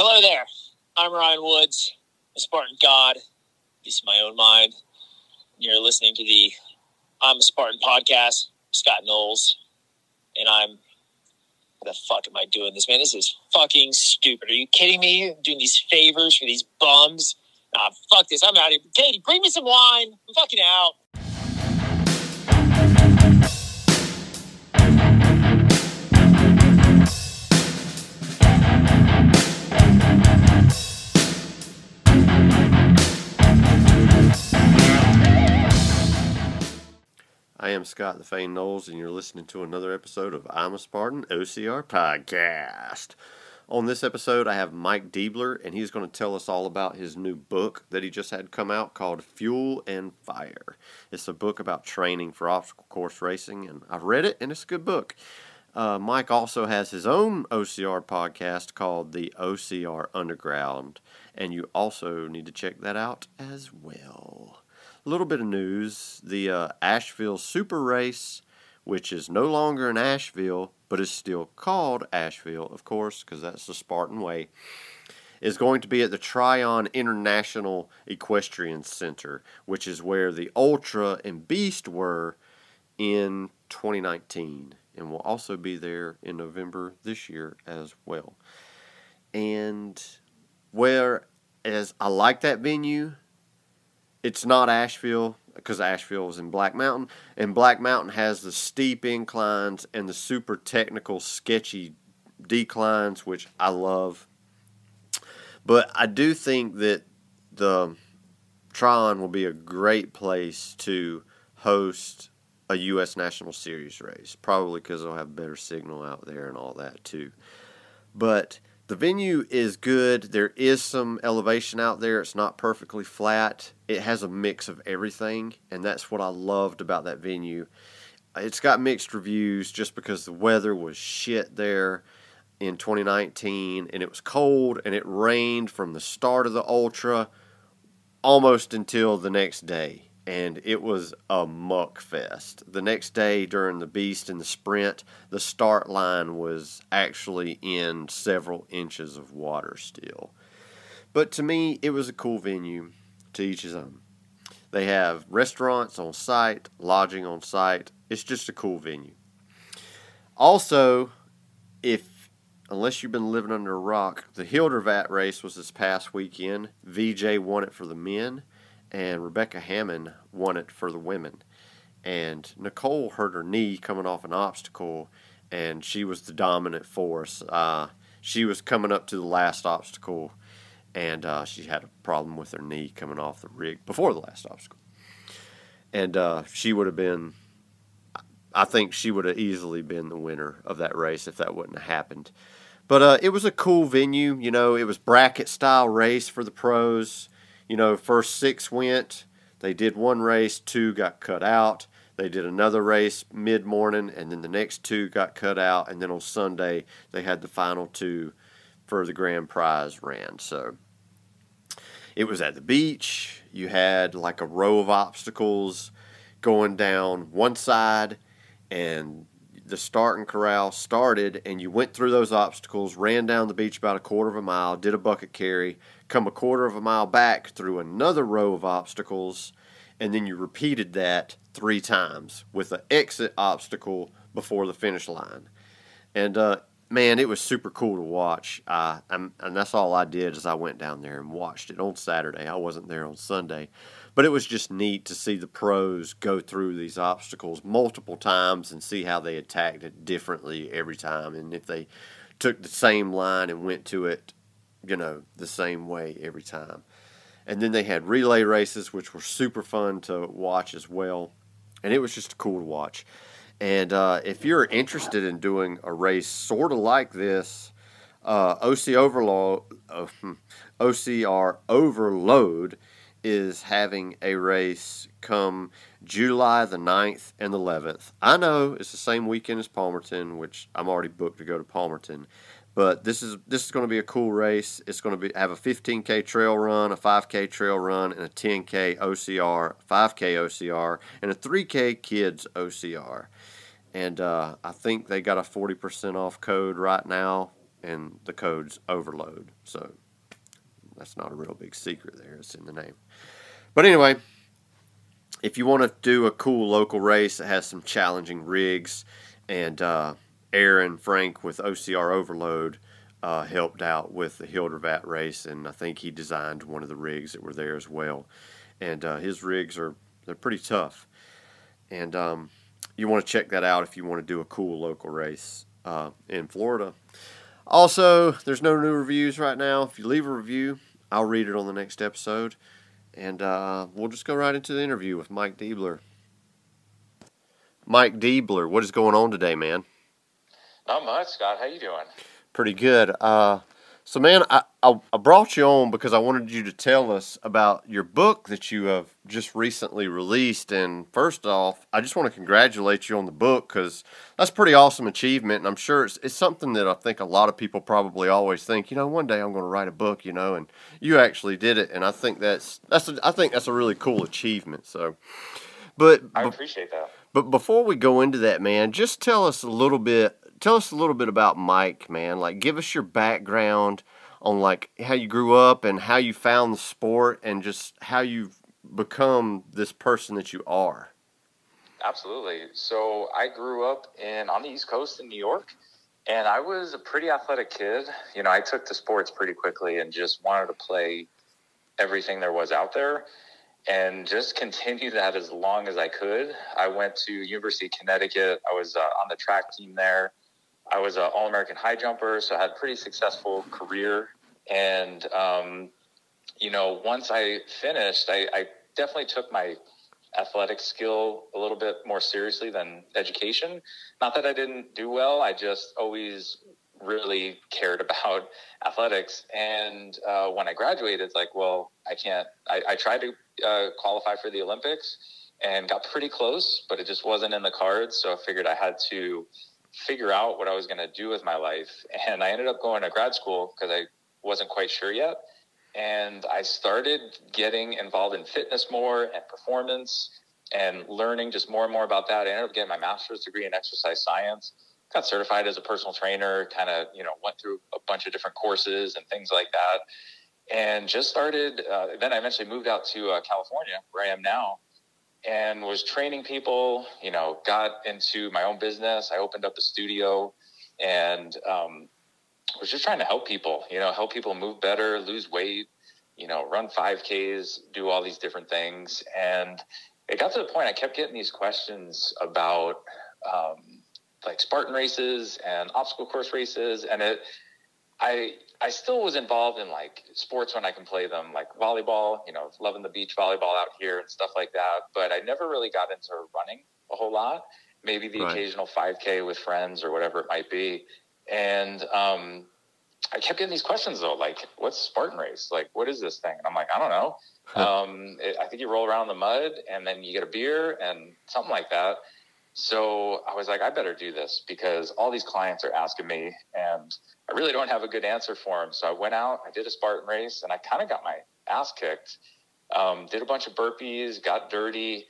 Hello there. I'm Ryan Woods, a Spartan God, peace of my own mind. You're listening to the I'm a Spartan podcast, Scott Knowles, and I'm. The fuck am I doing this, man? This is fucking stupid. Are you kidding me? I'm doing these favors for these bums? Nah, fuck this. I'm out of here. Katie, bring me some wine. I'm fucking out. I am Scott the Fane Knowles, and you're listening to another episode of I'm a Spartan OCR podcast. On this episode, I have Mike Deibler, and he's going to tell us all about his new book that he just had come out called Fuel and Fire. It's a book about training for obstacle course racing, and I've read it, and it's a good book. Uh, Mike also has his own OCR podcast called The OCR Underground, and you also need to check that out as well. A little bit of news the uh, Asheville Super Race, which is no longer in Asheville, but is still called Asheville, of course, because that's the Spartan way, is going to be at the Tryon International Equestrian Center, which is where the Ultra and Beast were in 2019, and will also be there in November this year as well. And whereas I like that venue, it's not Asheville because Asheville is in Black Mountain, and Black Mountain has the steep inclines and the super technical, sketchy declines, which I love. But I do think that the Tryon will be a great place to host a U.S. National Series race, probably because they'll have better signal out there and all that too. But the venue is good. There is some elevation out there. It's not perfectly flat. It has a mix of everything, and that's what I loved about that venue. It's got mixed reviews just because the weather was shit there in 2019 and it was cold and it rained from the start of the ultra almost until the next day and it was a muck fest. The next day during the beast and the sprint, the start line was actually in several inches of water still. But to me, it was a cool venue to each his own. They have restaurants on site, lodging on site. It's just a cool venue. Also, if unless you've been living under a rock, the Hildervat race was this past weekend. VJ won it for the men and Rebecca Hammond won it for the women. And Nicole hurt her knee coming off an obstacle, and she was the dominant force. Uh, she was coming up to the last obstacle, and uh, she had a problem with her knee coming off the rig before the last obstacle. And uh, she would have been, I think she would have easily been the winner of that race if that wouldn't have happened. But uh, it was a cool venue. You know, it was bracket style race for the pros you know, first six went. They did one race, two got cut out. They did another race mid morning, and then the next two got cut out. And then on Sunday, they had the final two for the grand prize ran. So it was at the beach. You had like a row of obstacles going down one side, and the starting corral started, and you went through those obstacles, ran down the beach about a quarter of a mile, did a bucket carry, come a quarter of a mile back through another row of obstacles, and then you repeated that three times with an exit obstacle before the finish line. And uh, man, it was super cool to watch. Uh, and that's all I did is I went down there and watched it on Saturday. I wasn't there on Sunday, but it was just neat to see the pros go through these obstacles multiple times and see how they attacked it differently every time, and if they took the same line and went to it you know, the same way every time. And then they had relay races, which were super fun to watch as well. And it was just cool to watch. And uh, if you're interested in doing a race sort of like this, uh, OC Overload, uh, hmm, OCR Overload is having a race come July the 9th and the 11th. I know it's the same weekend as Palmerton, which I'm already booked to go to Palmerton. But this is this is going to be a cool race. It's going to be have a 15k trail run, a 5k trail run, and a 10k OCR, 5k OCR, and a 3k kids OCR. And uh, I think they got a 40% off code right now and the code's overload. So that's not a real big secret there. It's in the name. But anyway, if you want to do a cool local race that has some challenging rigs, and uh, Aaron Frank with OCR Overload uh, helped out with the Hildervat race, and I think he designed one of the rigs that were there as well. And uh, his rigs are they're pretty tough, and um, you want to check that out if you want to do a cool local race uh, in Florida. Also, there's no new reviews right now. If you leave a review, I'll read it on the next episode. And uh, we'll just go right into the interview with Mike Deibler. Mike Deibler, what is going on today, man? Not much, Scott. How you doing? Pretty good. Uh, so, man, I, I, I brought you on because I wanted you to tell us about your book that you have just recently released. And first off, I just want to congratulate you on the book because that's a pretty awesome achievement. And I'm sure it's, it's something that I think a lot of people probably always think, you know, one day I'm going to write a book, you know, and you actually did it. And I think that's, that's a, I think that's a really cool achievement. So, but I appreciate that. But before we go into that, man, just tell us a little bit tell us a little bit about Mike, man. Like, give us your background on like how you grew up and how you found the sport and just how you've become this person that you are. Absolutely. So I grew up in on the East Coast in New York, and I was a pretty athletic kid. You know, I took to sports pretty quickly and just wanted to play everything there was out there and just continued that as long as I could. I went to University of Connecticut. I was uh, on the track team there. I was an All American high jumper, so I had a pretty successful career. And, um, you know, once I finished, I, I definitely took my athletic skill a little bit more seriously than education. Not that I didn't do well, I just always really cared about athletics. And uh, when I graduated, it's like, well, I can't. I, I tried to uh, qualify for the Olympics and got pretty close, but it just wasn't in the cards. So I figured I had to figure out what I was going to do with my life. And I ended up going to grad school because I wasn't quite sure yet. And I started getting involved in fitness more and performance and learning just more and more about that. I ended up getting my master's degree in exercise science. Got certified as a personal trainer, kind of, you know, went through a bunch of different courses and things like that. And just started, uh, then I eventually moved out to uh, California, where I am now and was training people. You know, got into my own business. I opened up a studio, and um, was just trying to help people. You know, help people move better, lose weight. You know, run 5Ks, do all these different things, and it got to the point I kept getting these questions about um, like Spartan races and obstacle course races, and it I I still was involved in like sports when I can play them, like volleyball, you know, loving the beach volleyball out here and stuff like that. But I never really got into running a whole lot. Maybe the right. occasional 5K with friends or whatever it might be. And um, I kept getting these questions though, like, what's Spartan race? Like, what is this thing? And I'm like, I don't know. um, it, I think you roll around in the mud and then you get a beer and something like that. So I was like, I better do this because all these clients are asking me and I really don't have a good answer for them. So I went out, I did a Spartan race, and I kind of got my ass kicked. Um, did a bunch of burpees, got dirty,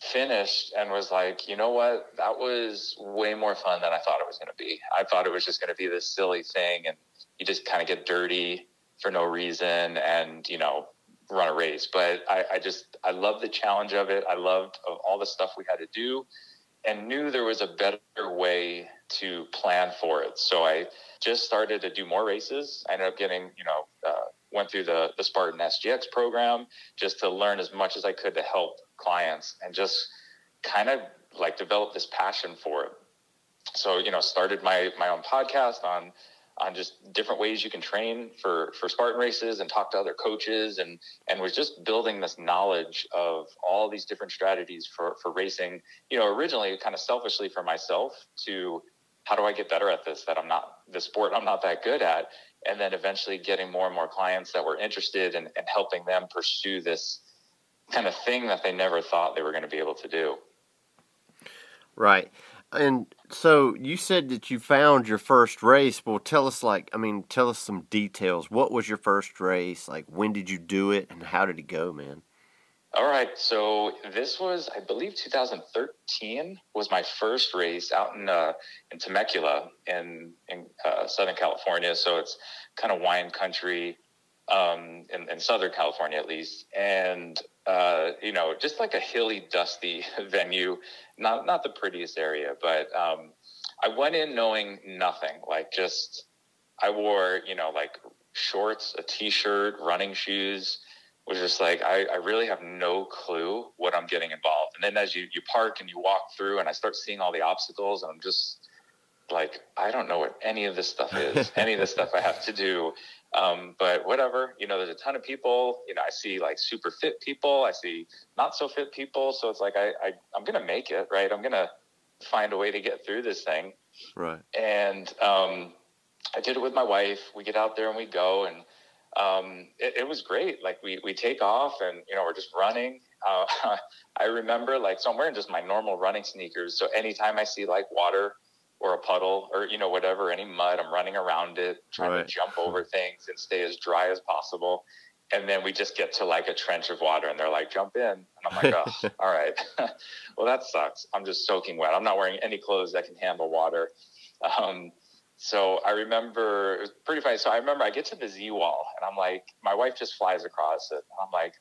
finished, and was like, you know what? That was way more fun than I thought it was going to be. I thought it was just going to be this silly thing, and you just kind of get dirty for no reason, and you know, run a race. But I, I just I loved the challenge of it. I loved all the stuff we had to do, and knew there was a better way to plan for it. So I just started to do more races. I ended up getting, you know, uh, went through the, the Spartan SGX program just to learn as much as I could to help clients and just kind of like develop this passion for it. So, you know, started my, my own podcast on, on just different ways you can train for, for Spartan races and talk to other coaches and, and was just building this knowledge of all these different strategies for, for racing, you know, originally kind of selfishly for myself to how do I get better at this that I'm not the sport I'm not that good at and then eventually getting more and more clients that were interested in, in helping them pursue this kind of thing that they never thought they were going to be able to do. Right. And so you said that you found your first race. Well, tell us, like, I mean, tell us some details. What was your first race? Like, when did you do it, and how did it go, man? All right. So this was, I believe, 2013 was my first race out in uh, in Temecula in in uh, Southern California. So it's kind of wine country um, in, in Southern California, at least. And uh, you know, just like a hilly, dusty venue. Not not the prettiest area, but um, I went in knowing nothing. Like just, I wore you know like shorts, a t-shirt, running shoes was just like I, I really have no clue what I'm getting involved. And then as you you park and you walk through, and I start seeing all the obstacles, and I'm just like I don't know what any of this stuff is, any of this stuff I have to do. Um, but whatever, you know, there's a ton of people. You know, I see like super fit people, I see not so fit people. So it's like I, I I'm gonna make it, right? I'm gonna find a way to get through this thing. Right. And um, I did it with my wife. We get out there and we go and um, it, it, was great. Like we, we take off and, you know, we're just running. Uh, I remember like, so I'm wearing just my normal running sneakers. So anytime I see like water or a puddle or, you know, whatever, any mud, I'm running around it, trying right. to jump over things and stay as dry as possible. And then we just get to like a trench of water and they're like, jump in. And I'm like, oh, all right. well, that sucks. I'm just soaking wet. I'm not wearing any clothes that can handle water. Um, so I remember it was pretty funny. So I remember I get to the Z wall and I'm like, my wife just flies across it. And I'm like,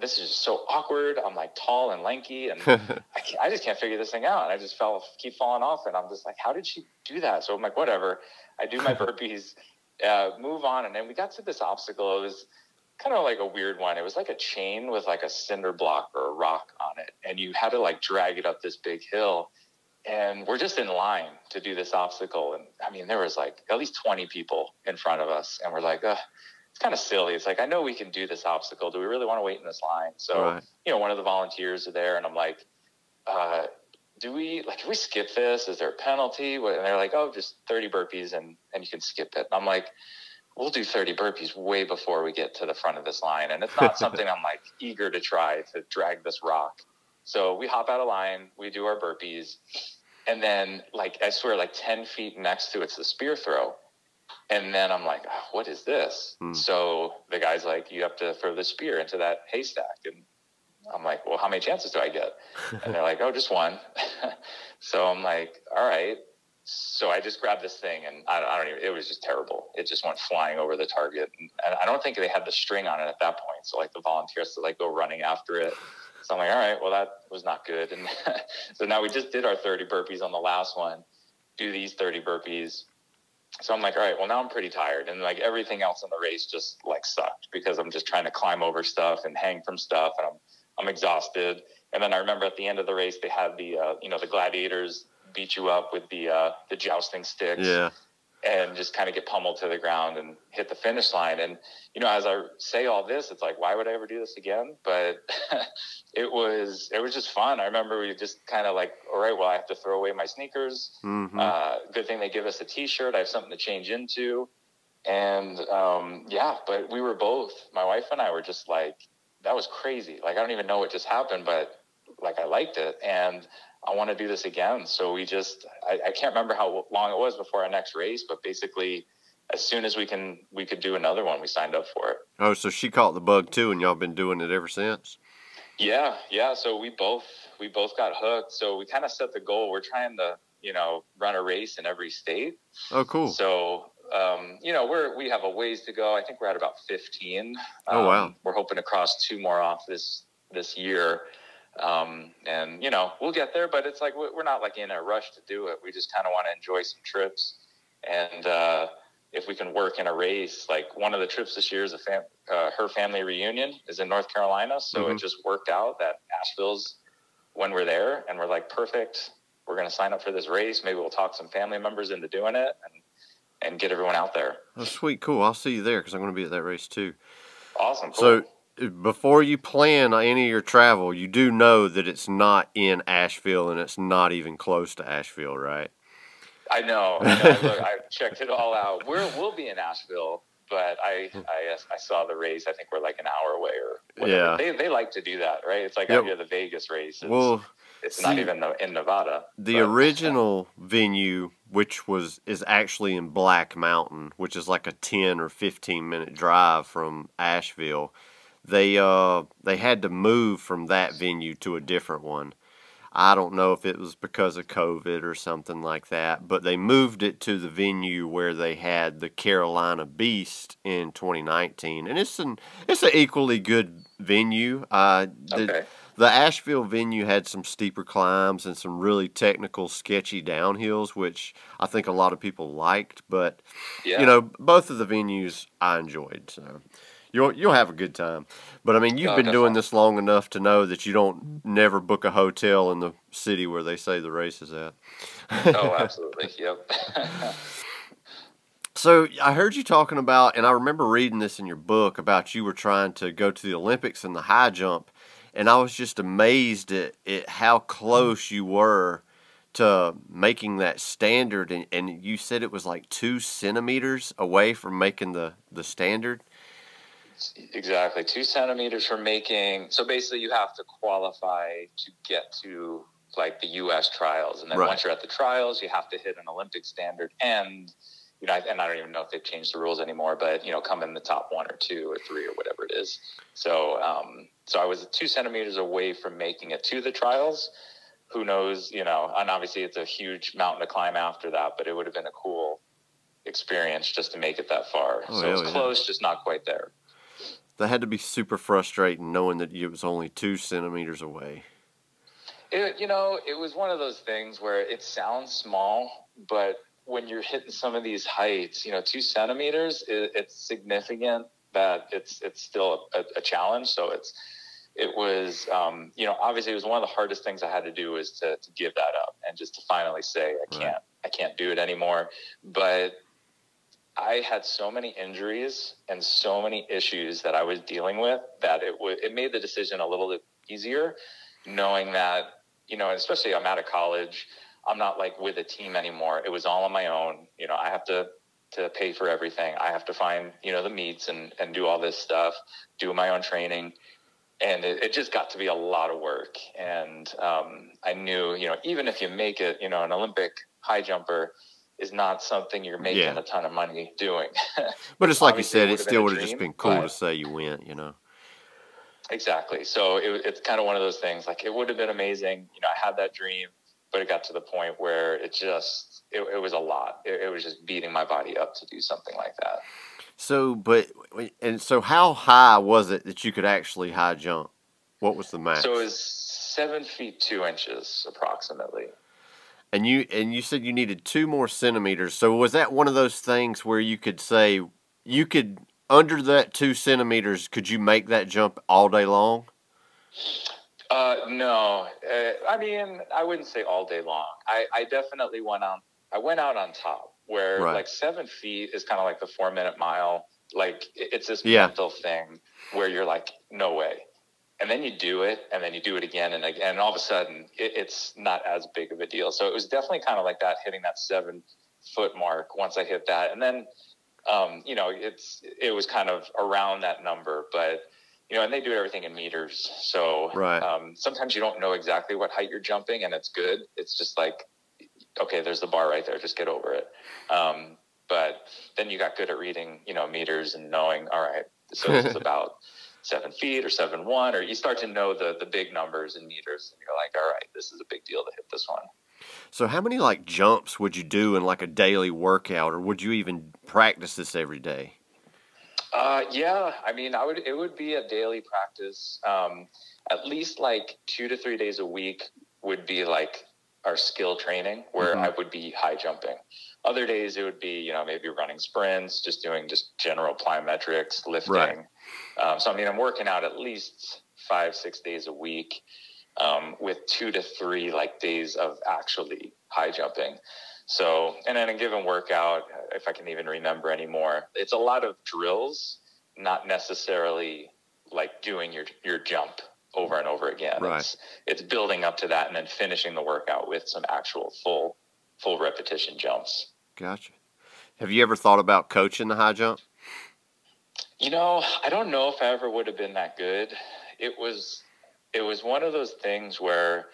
this is just so awkward. I'm like tall and lanky, and I, I, just can't figure this thing out. And I just fell, keep falling off, and I'm just like, how did she do that? So I'm like, whatever. I do my burpees, uh, move on, and then we got to this obstacle. It was kind of like a weird one. It was like a chain with like a cinder block or a rock on it, and you had to like drag it up this big hill and we're just in line to do this obstacle and i mean there was like at least 20 people in front of us and we're like it's kind of silly. It's like i know we can do this obstacle. Do we really want to wait in this line? So right. you know one of the volunteers are there and i'm like uh, do we like can we skip this? Is there a penalty? And they're like oh just 30 burpees and and you can skip it. And i'm like we'll do 30 burpees way before we get to the front of this line. And it's not something i'm like eager to try to drag this rock. So we hop out of line we do our burpees and then, like, I swear, like 10 feet next to it's the spear throw. And then I'm like, oh, what is this? Hmm. So the guy's like, you have to throw the spear into that haystack. And I'm like, well, how many chances do I get? And they're like, oh, just one. so I'm like, all right. So I just grabbed this thing and I don't, I don't, even, it was just terrible. It just went flying over the target. And I don't think they had the string on it at that point. So like the volunteers to like go running after it. So I'm like, all right, well, that was not good. And so now we just did our 30 burpees on the last one, do these 30 burpees. So I'm like, all right, well, now I'm pretty tired. And like everything else in the race just like sucked because I'm just trying to climb over stuff and hang from stuff. And I'm, I'm exhausted. And then I remember at the end of the race, they had the, uh, you know, the gladiators beat you up with the, uh, the jousting sticks. Yeah and just kind of get pummeled to the ground and hit the finish line. And, you know, as I say all this, it's like, why would I ever do this again? But it was, it was just fun. I remember we just kind of like, all right, well, I have to throw away my sneakers. Mm-hmm. Uh, good thing they give us a t-shirt. I have something to change into. And, um, yeah, but we were both, my wife and I were just like, that was crazy. Like, I don't even know what just happened, but like, I liked it. And, I want to do this again. So we just, I, I, can't remember how long it was before our next race, but basically, as soon as we can, we could do another one. We signed up for it. Oh, so she caught the bug too, and y'all been doing it ever since. Yeah, yeah. So we both we both got hooked. So we kind of set the goal. We're trying to, you know, run a race in every state. Oh, cool. So um, you know, we're we have a ways to go. I think we're at about fifteen. Um, oh wow. We're hoping to cross two more off this this year. Um, and you know, we'll get there, but it's like we're not like in a rush to do it. We just kind of want to enjoy some trips. And uh, if we can work in a race, like one of the trips this year is a fam- uh, her family reunion is in North Carolina, so mm-hmm. it just worked out that Asheville's when we're there, and we're like, perfect. We're going to sign up for this race. Maybe we'll talk some family members into doing it, and and get everyone out there. Oh, sweet, cool. I'll see you there because I'm going to be at that race too. Awesome. Cool. So before you plan any of your travel, you do know that it's not in Asheville and it's not even close to Asheville, right? I know. I, know. Look, I checked it all out. We're, we'll be in Asheville, but I, I I saw the race. I think we're like an hour away or whatever. Yeah. They they like to do that, right? It's like yep. the Vegas race. It's, well, it's see, not even in Nevada. The but, original venue, which was is actually in Black Mountain, which is like a ten or fifteen minute drive from Asheville they uh they had to move from that venue to a different one. I don't know if it was because of COVID or something like that, but they moved it to the venue where they had the Carolina Beast in 2019, and it's an it's an equally good venue. Uh, the, Okay. the Asheville venue had some steeper climbs and some really technical, sketchy downhills, which I think a lot of people liked. But Yeah. you know, both of the venues I enjoyed, so you'll you'll have a good time. But I mean, you've Oh, been doing this long enough to know that you don't never book a hotel in the city where they say the race is at. oh, absolutely. Yep. So I heard you talking about, and I remember reading this in your book about you were trying to go to the Olympics in the high jump, and I was just amazed at, at how close you were to making that standard, and, and you said it was like two centimeters away from making the the standard. Exactly. Two centimeters for making. So basically, you have to qualify to get to like the U.S. trials, and then Right. once you're at the trials, you have to hit an Olympic standard and. You know, and I don't even know if they've changed the rules anymore, but you know, come in the top one or two or three or whatever it is. So, um, so I was two centimeters away from making it to the trials. Who knows? You know, and obviously it's a huge mountain to climb after that, but it would have been a cool experience just to make it that far. Oh, so it was yeah. close, just not quite there. That had to be super frustrating knowing that it was only two centimeters away. It, you know, it was one of those things where it sounds small, but when you're hitting some of these heights, you know, two centimeters, it, it's significant that it's it's still a, a challenge. So it's it was, um, you know, obviously it was one of the hardest things I had to do was to, to give that up and just to finally say I can't I can't do it anymore. But I had so many injuries and so many issues that I was dealing with that it would it made the decision a little bit easier, knowing that you know, especially I'm out of college, I'm not like with a team anymore. It was all on my own. You know, I have to to pay for everything. I have to find you know the meets and and do all this stuff, do my own training. And it, it just got to be a lot of work. And um, I knew, you know, even if you make it, you know, an Olympic high jumper is not something you're making Yeah. a ton of money doing. But it's like you said, it it would've been still would have just been cool to say you went, you know. Exactly. So it, it's kind of one of those things. Like it would have been amazing. You know, I had that dream, but it got to the point where it just it, it was a lot. It, it was just beating my body up to do something like that. So, but and so, how high was it that you could actually high jump? What was the max? So it was seven feet two inches approximately. And you and you said you needed two more centimeters. So was that one of those things where you could say you could under that two centimeters? Could you make that jump all day long? Uh, no, uh, I mean I wouldn't say all day long. I, I definitely went on. I went out on top where Right. like seven feet is kind of like the four minute mile. Like it's this Yeah. mental thing where you're like, no way. And then you do it, and then you do it again and again, and all of a sudden, it, it's not as big of a deal. So it was definitely kind of like that, hitting that seven foot mark. Once I hit that, and then, um, you know, it's it was kind of around that number, but you know, and they do everything in meters. So Right. um, sometimes you don't know exactly what height you're jumping, and it's good. It's just like, okay, there's the bar right there. Just get over it. Um, but then you got good at reading, you know, meters and knowing, all right, so this is about seven feet or seven one, or you start to know the the big numbers in meters, and you're like, all right, this is a big deal to hit this one. So how many like jumps would you do in like a daily workout, or would you even practice this every day? Uh, yeah, I mean, I would. It would be a daily practice. Um, at least like two to three days a week would be like our skill training, where Mhm. I would be high jumping. Other days it would be, you know, maybe running sprints, just doing just general plyometrics, lifting. Right. Um, so I mean, I'm working out at least five, six days a week, um, with two to three like days of actually high jumping. So, and then a given workout, if I can even remember anymore, it's a lot of drills, not necessarily like doing your your jump over and over again. Right. It's it's building up to that and then finishing the workout with some actual full full repetition jumps. Gotcha. Have you ever thought about coaching the high jump? You know, I don't know if I ever would have been that good. It was it was one of those things where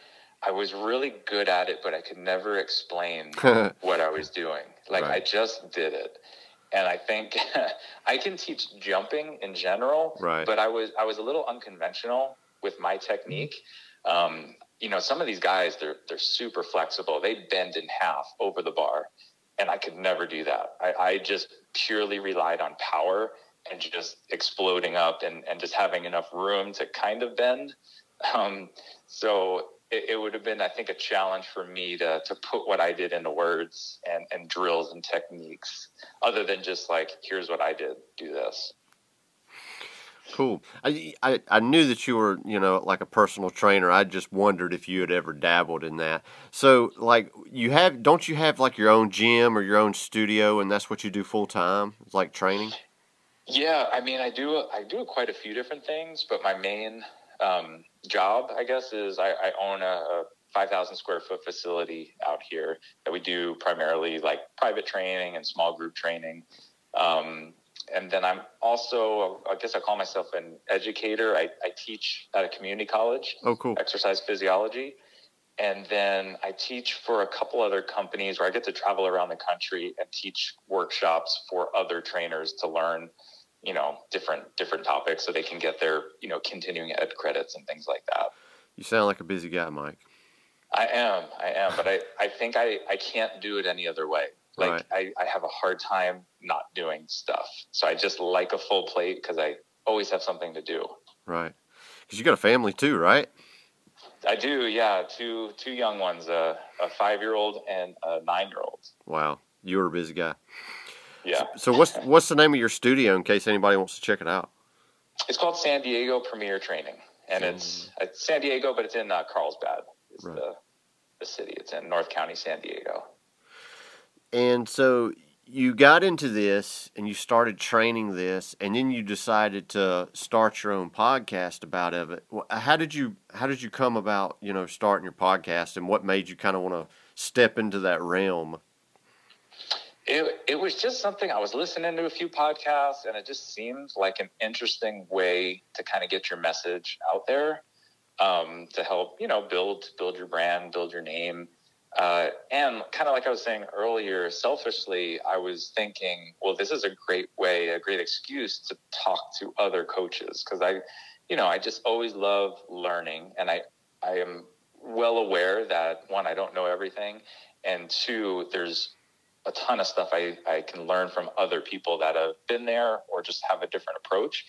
I was really good at it, but I could never explain what I was doing. Like I just did it. and I think I can teach jumping in general, Right. but I was I was a little unconventional with my technique. Um, you know, some of these guys they're they're super flexible. They bend in half over the bar, and I could never do that. I, I just purely relied on power and just exploding up and, and just having enough room to kind of bend. Um, so it, it would have been, I think, a challenge for me to to put what I did into words and, and drills and techniques, other than just like, here's what I did, do this. Cool. I, I I knew that you were, you know, like a personal trainer. I just wondered if you had ever dabbled in that. So, like, you have, don't you have like your own gym or your own studio, and that's what you do full time? It's like training. Yeah, I mean, I do I do quite a few different things, but my main um, job, I guess, is I, I own a, a 5,000 square foot facility out here that we do primarily like private training and small group training. Um, and then I'm also, I guess I call myself an educator. I, I teach at a community college, Oh, cool. exercise physiology. And then I teach for a couple other companies where I get to travel around the country and teach workshops for other trainers to learn, you know, different different topics so they can get their, you know, continuing ed credits and things like that. You sound like a busy guy, Mike. I am, I am, but I, I think I, I can't do it any other way. Like Right. I, I have a hard time not doing stuff. So I just like a full plate because I always have something to do. Right. Because you got a family too, right? I do, yeah. Two two young ones, a, a five year old and a nine year old. Wow. You were a busy guy. Yeah. So what's what's the name of your studio in case anybody wants to check it out? It's called San Diego Premier Training, and it's it's San Diego, but it's in uh, Carlsbad. It's Right. the the city. It's in North County, San Diego. And so you got into this and you started training this and then you decided to start your own podcast about of it. How did you how did you come about, you know, starting your podcast and what made you kind of want to step into that realm? It it was just something I was listening to a few podcasts, and it just seemed like an interesting way to kind of get your message out there, um, to help you know build build your brand, build your name, uh, and kind of like I was saying earlier, selfishly, I was thinking, well, this is a great way, a great excuse to talk to other coaches because I, you know, I just always love learning, and I I am well aware that one, I don't know everything, and two, there's a ton of stuff I, I can learn from other people that have been there or just have a different approach.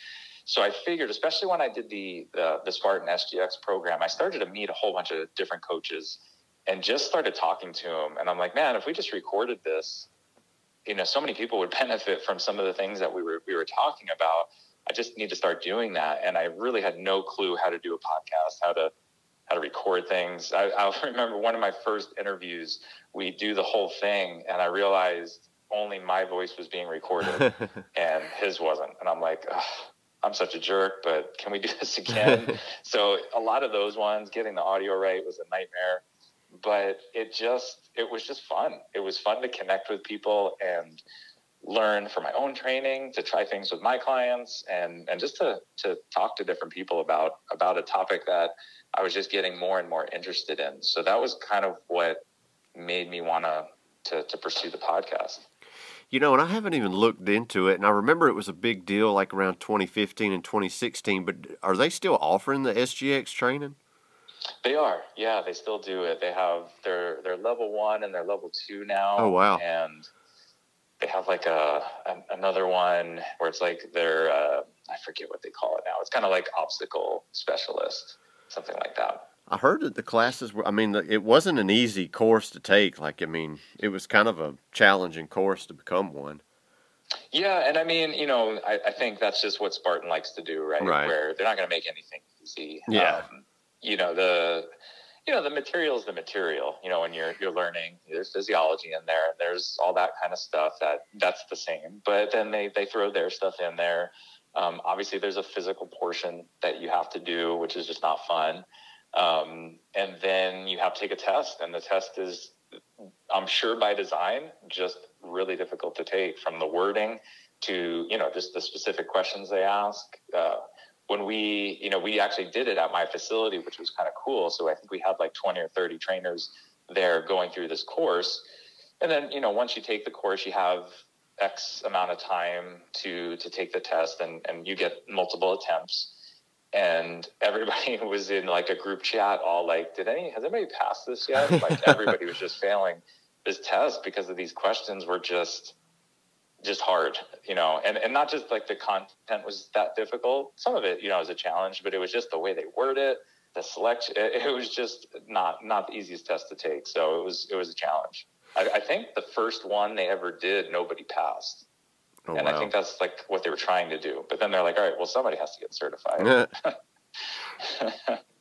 So I figured, especially when I did the, the the Spartan SGX program, I started to meet a whole bunch of different coaches and just started talking to them. And I'm like, man, if we just recorded this, you know, so many people would benefit from some of the things that we were we were talking about. I just need to start doing that. And I really had no clue how to do a podcast, how to how to record things. I, I'll remember one of my first interviews. We do the whole thing, and I realized only my voice was being recorded and his wasn't. And I'm like, I'm such a jerk, but can we do this again? so a lot of those ones, getting the audio right was a nightmare. But it just, it was just fun. It was fun to connect with people and learn from my own training, to try things with my clients, and and just to to talk to different people about about a topic that I was just getting more and more interested in. So that was kind of what made me want to to pursue the podcast. You know, and I haven't even looked into it and I remember it was a big deal like around 2015 and 2016, but are they still offering the SGX training? They are, yeah, they still do it. They have their their level one and their level two now. Oh, wow. And they have like a an, another one where it's like their uh, I forget what they call it now. It's kind of like obstacle specialist, something like that. I heard that the classes were, I mean, it wasn't an easy course to take. Like, I mean, it was kind of a challenging course to become one. Yeah, and I mean, you know, I, I think that's just what Spartan likes to do, right? Right. Where they're not going to make anything easy. Yeah. Um, you know the, you know the material is the material. You know when you're you're learning, there's physiology in there, and there's all that kind of stuff that that's the same. But then they they throw their stuff in there. Um, obviously, there's a physical portion that you have to do, which is just not fun. Um, and then you have to take a test, and the test is, I'm sure by design, just really difficult to take from the wording to you know just the specific questions they ask. Uh, when we you know we actually did it at my facility, which was kind of cool. So I think we had like 20 or 30 trainers there going through this course, and then you know once you take the course, you have X amount of time to to take the test, and and you get multiple attempts. And everybody was in like a group chat, all like, "Did any has anybody passed this yet?" Like everybody was just failing this test because of these questions were just just hard, you know, and, and not just like the content was that difficult. Some of it, you know, was a challenge, but it was just the way they word it, the selection. It, it was just not not the easiest test to take. So it was it was a challenge. I, I think the first one they ever did, nobody passed. Oh, and wow. I think that's like what they were trying to do. But then they're like, all right, well, somebody has to get certified.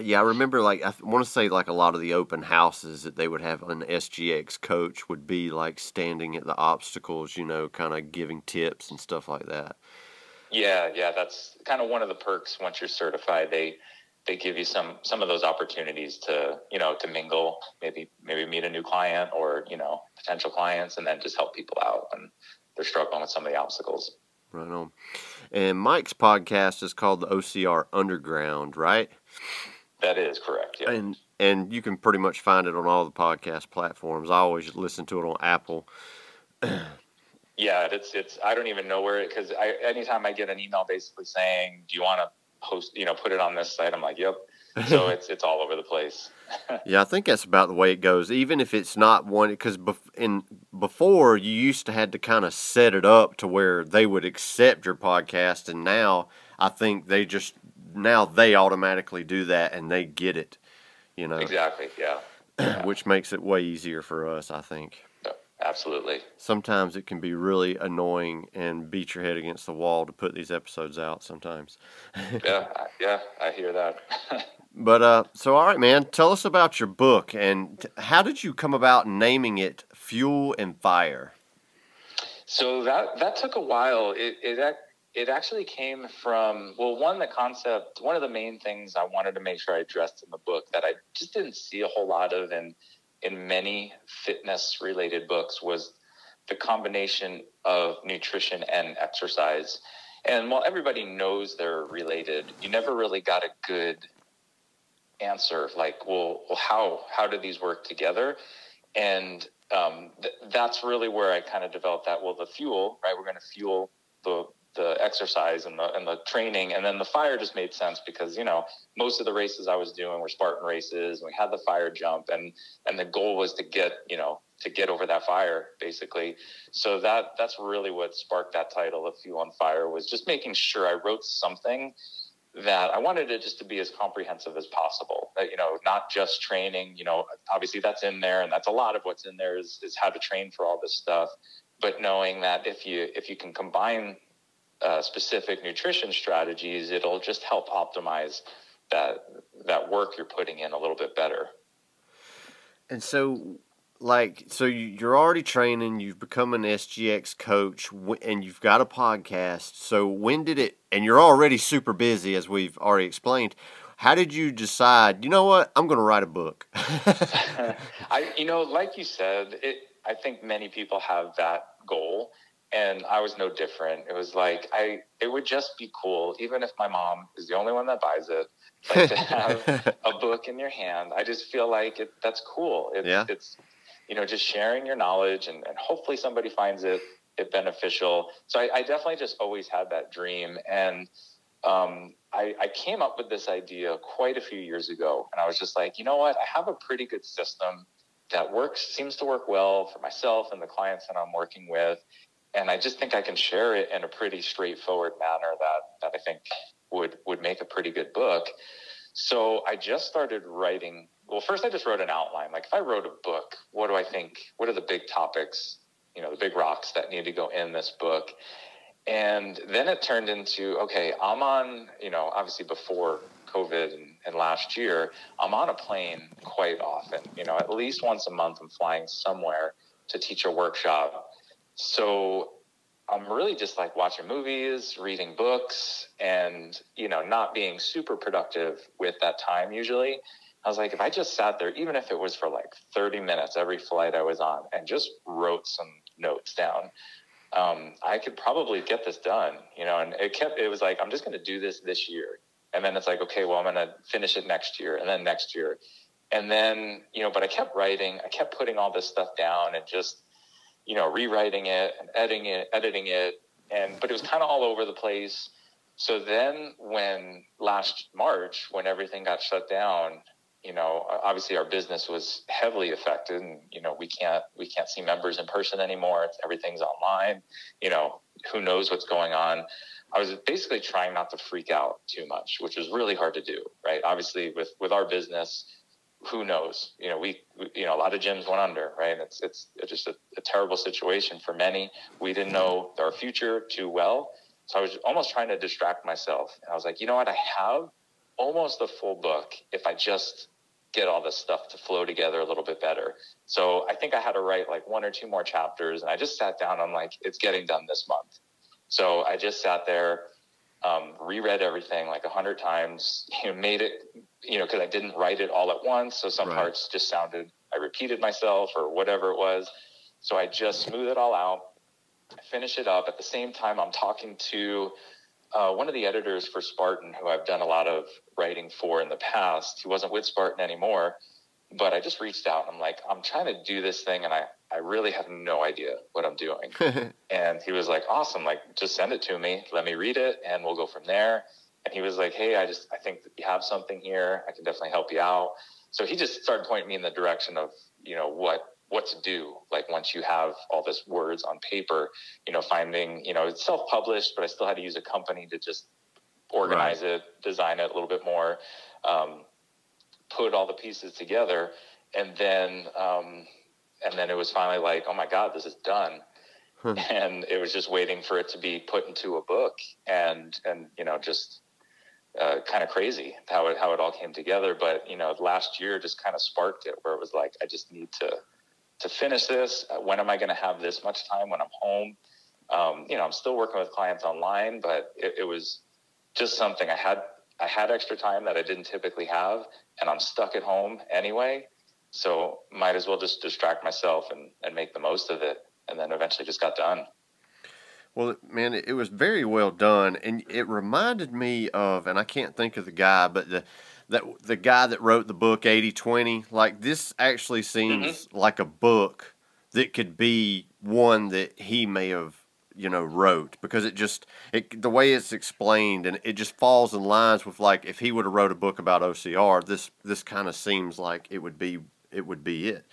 Yeah, I remember like I want to say like a lot of the open houses that they would have an SGX coach would be like standing at the obstacles, you know, kind of giving tips and stuff like that. Yeah, yeah, that's kind of one of the perks once you're certified. They they give you some some of those opportunities to you know to mingle, maybe maybe meet a new client or you know potential clients, and then just help people out when they're struggling with some of the obstacles. Right on. And Mike's podcast is called the OCR Underground, right? That is correct. Yeah. And and you can pretty much find it on all the podcast platforms. I always listen to it on Apple. Yeah, it's it's. I don't even know where it because I anytime I get an email basically saying, "Do you want to host? You know, put it on this site," I'm like, "Yep." So it's it's all over the place. Yeah, I think that's about the way it goes. Even if it's not one, because bef- in before you used to had to kind of set it up to where they would accept your podcast, and now I think they just now they automatically do that and they get it. You know, exactly. Yeah. which makes it way easier for us. I think. Absolutely. Sometimes it can be really annoying and beat your head against the wall to put these episodes out. Sometimes. Yeah. Yeah. I hear that. But uh, so all right, man. Tell us about your book and t- how did you come about naming it "Fuel and Fire"? So that that took a while. It it it actually came from well, one the concept. One of the main things I wanted to make sure I addressed in the book that I just didn't see a whole lot of in in many fitness related books was the combination of nutrition and exercise. And while everybody knows they're related, you never really got a good answer like well, well how how do these work together and um, th- that's really where I kind of developed that. Well, the fuel, right? We're going to fuel the the exercise and the and the training, and then the fire just made sense because you know most of the races I was doing were Spartan races, and we had the fire jump, and and the goal was to get you know to get over that fire basically. So that that's really what sparked that title of Fuel on Fire was just making sure I wrote something that I wanted it just to be as comprehensive as possible. That you know, not just training. You know, obviously that's in there, and that's a lot of what's in there is is how to train for all this stuff. But knowing that if you if you can combine uh, specific nutrition strategies, it'll just help optimize that that work you're putting in a little bit better. And so, like, so you- you're already training. You've become an SGX coach, and you've got a podcast. So when did it? And you're already super busy, as we've already explained. How did you decide? You know what? I'm going to write a book. I, you know, like you said, it. I think many people have that goal, and I was no different. It was like I. It would just be cool, even if my mom is the only one that buys it. Like to have a book in your hand. I just feel like it. That's cool. It's, Yeah. It's, you know, just sharing your knowledge, and, and hopefully somebody finds it it beneficial. So I, I definitely just always had that dream, and um, I, I came up with this idea quite a few years ago, and I was just like, you know what? I have a pretty good system that works, seems to work well for myself and the clients that I'm working with, and I just think I can share it in a pretty straightforward manner that that I think would would make a pretty good book. So I just started writing. Well, first I just wrote an outline. Like if I wrote a book, what do I think? What are the big topics? You know, the big rocks that need to go in this book. And then it turned into okay, I'm on, you know, obviously before COVID and, and last year, I'm on a plane quite often. You know, at least once a month, I'm flying somewhere to teach a workshop. So I'm really just like watching movies, reading books, and, you know, not being super productive with that time usually. I was like, if I just sat there, even if it was for like 30 minutes every flight I was on, and just wrote some notes down, um, I could probably get this done, you know. And it kept, it was like, I'm just going to do this this year. And then it's like, okay, well, I'm going to finish it next year, and then next year. And then, you know, but I kept writing, I kept putting all this stuff down, and just, you know, rewriting it and editing it, editing it, and but it was kind of all over the place. So then, when last March, when everything got shut down, you know, obviously our business was heavily affected, and you know, we can't we can't see members in person anymore. Everything's online. You know, who knows what's going on? I was basically trying not to freak out too much, which was really hard to do, right? Obviously, with with our business, who knows? You know, we, we you know a lot of gyms went under, right? It's it's, it's just a, a terrible situation for many. We didn't know our future too well, so I was almost trying to distract myself. And I was like, you know what? I have almost a full book if I just get all this stuff to flow together a little bit better. So I think I had to write like one or two more chapters, and I just sat down. I'm like, it's getting done this month. So I just sat there, um, reread everything like a hundred times, you know, made it, you know, because I didn't write it all at once. So some right. parts just sounded, I repeated myself or whatever it was. So I just smooth it all out, finish it up. At the same time, I'm talking to uh, one of the editors for Spartan, who I've done a lot of writing for in the past. He wasn't with Spartan anymore, but I just reached out and I'm like, I'm trying to do this thing and I, I really have no idea what I'm doing. and he was like, awesome. Like, just send it to me. Let me read it and we'll go from there. And he was like, Hey, I just, I think that you have something here. I can definitely help you out. So he just started pointing me in the direction of, you know, what, what to do. Like once you have all this words on paper, you know, finding, you know, it's self-published, but I still had to use a company to just organize right. it, design it a little bit more, um, put all the pieces together. And then, um, and then it was finally like, oh my God, this is done. and it was just waiting for it to be put into a book and, and, you know, just, uh, kind of crazy how it, how it all came together. But, you know, last year just kind of sparked it where it was like, I just need to, to finish this. Uh, when am I going to have this much time when I'm home? Um, you know, I'm still working with clients online, but it, it was just something I had, I had extra time that I didn't typically have and I'm stuck at home anyway. So might as well just distract myself and, and make the most of it. And then eventually just got done. Well, man, it was very well done, and it reminded me of, and I can't think of the guy, but the that the guy that wrote the book 80-20, like this actually seems mm-hmm. like a book that could be one that he may have you know wrote because it just it the way it's explained and it just falls in lines with like if he would have wrote a book about OCR this this kind of seems like it would be it would be it.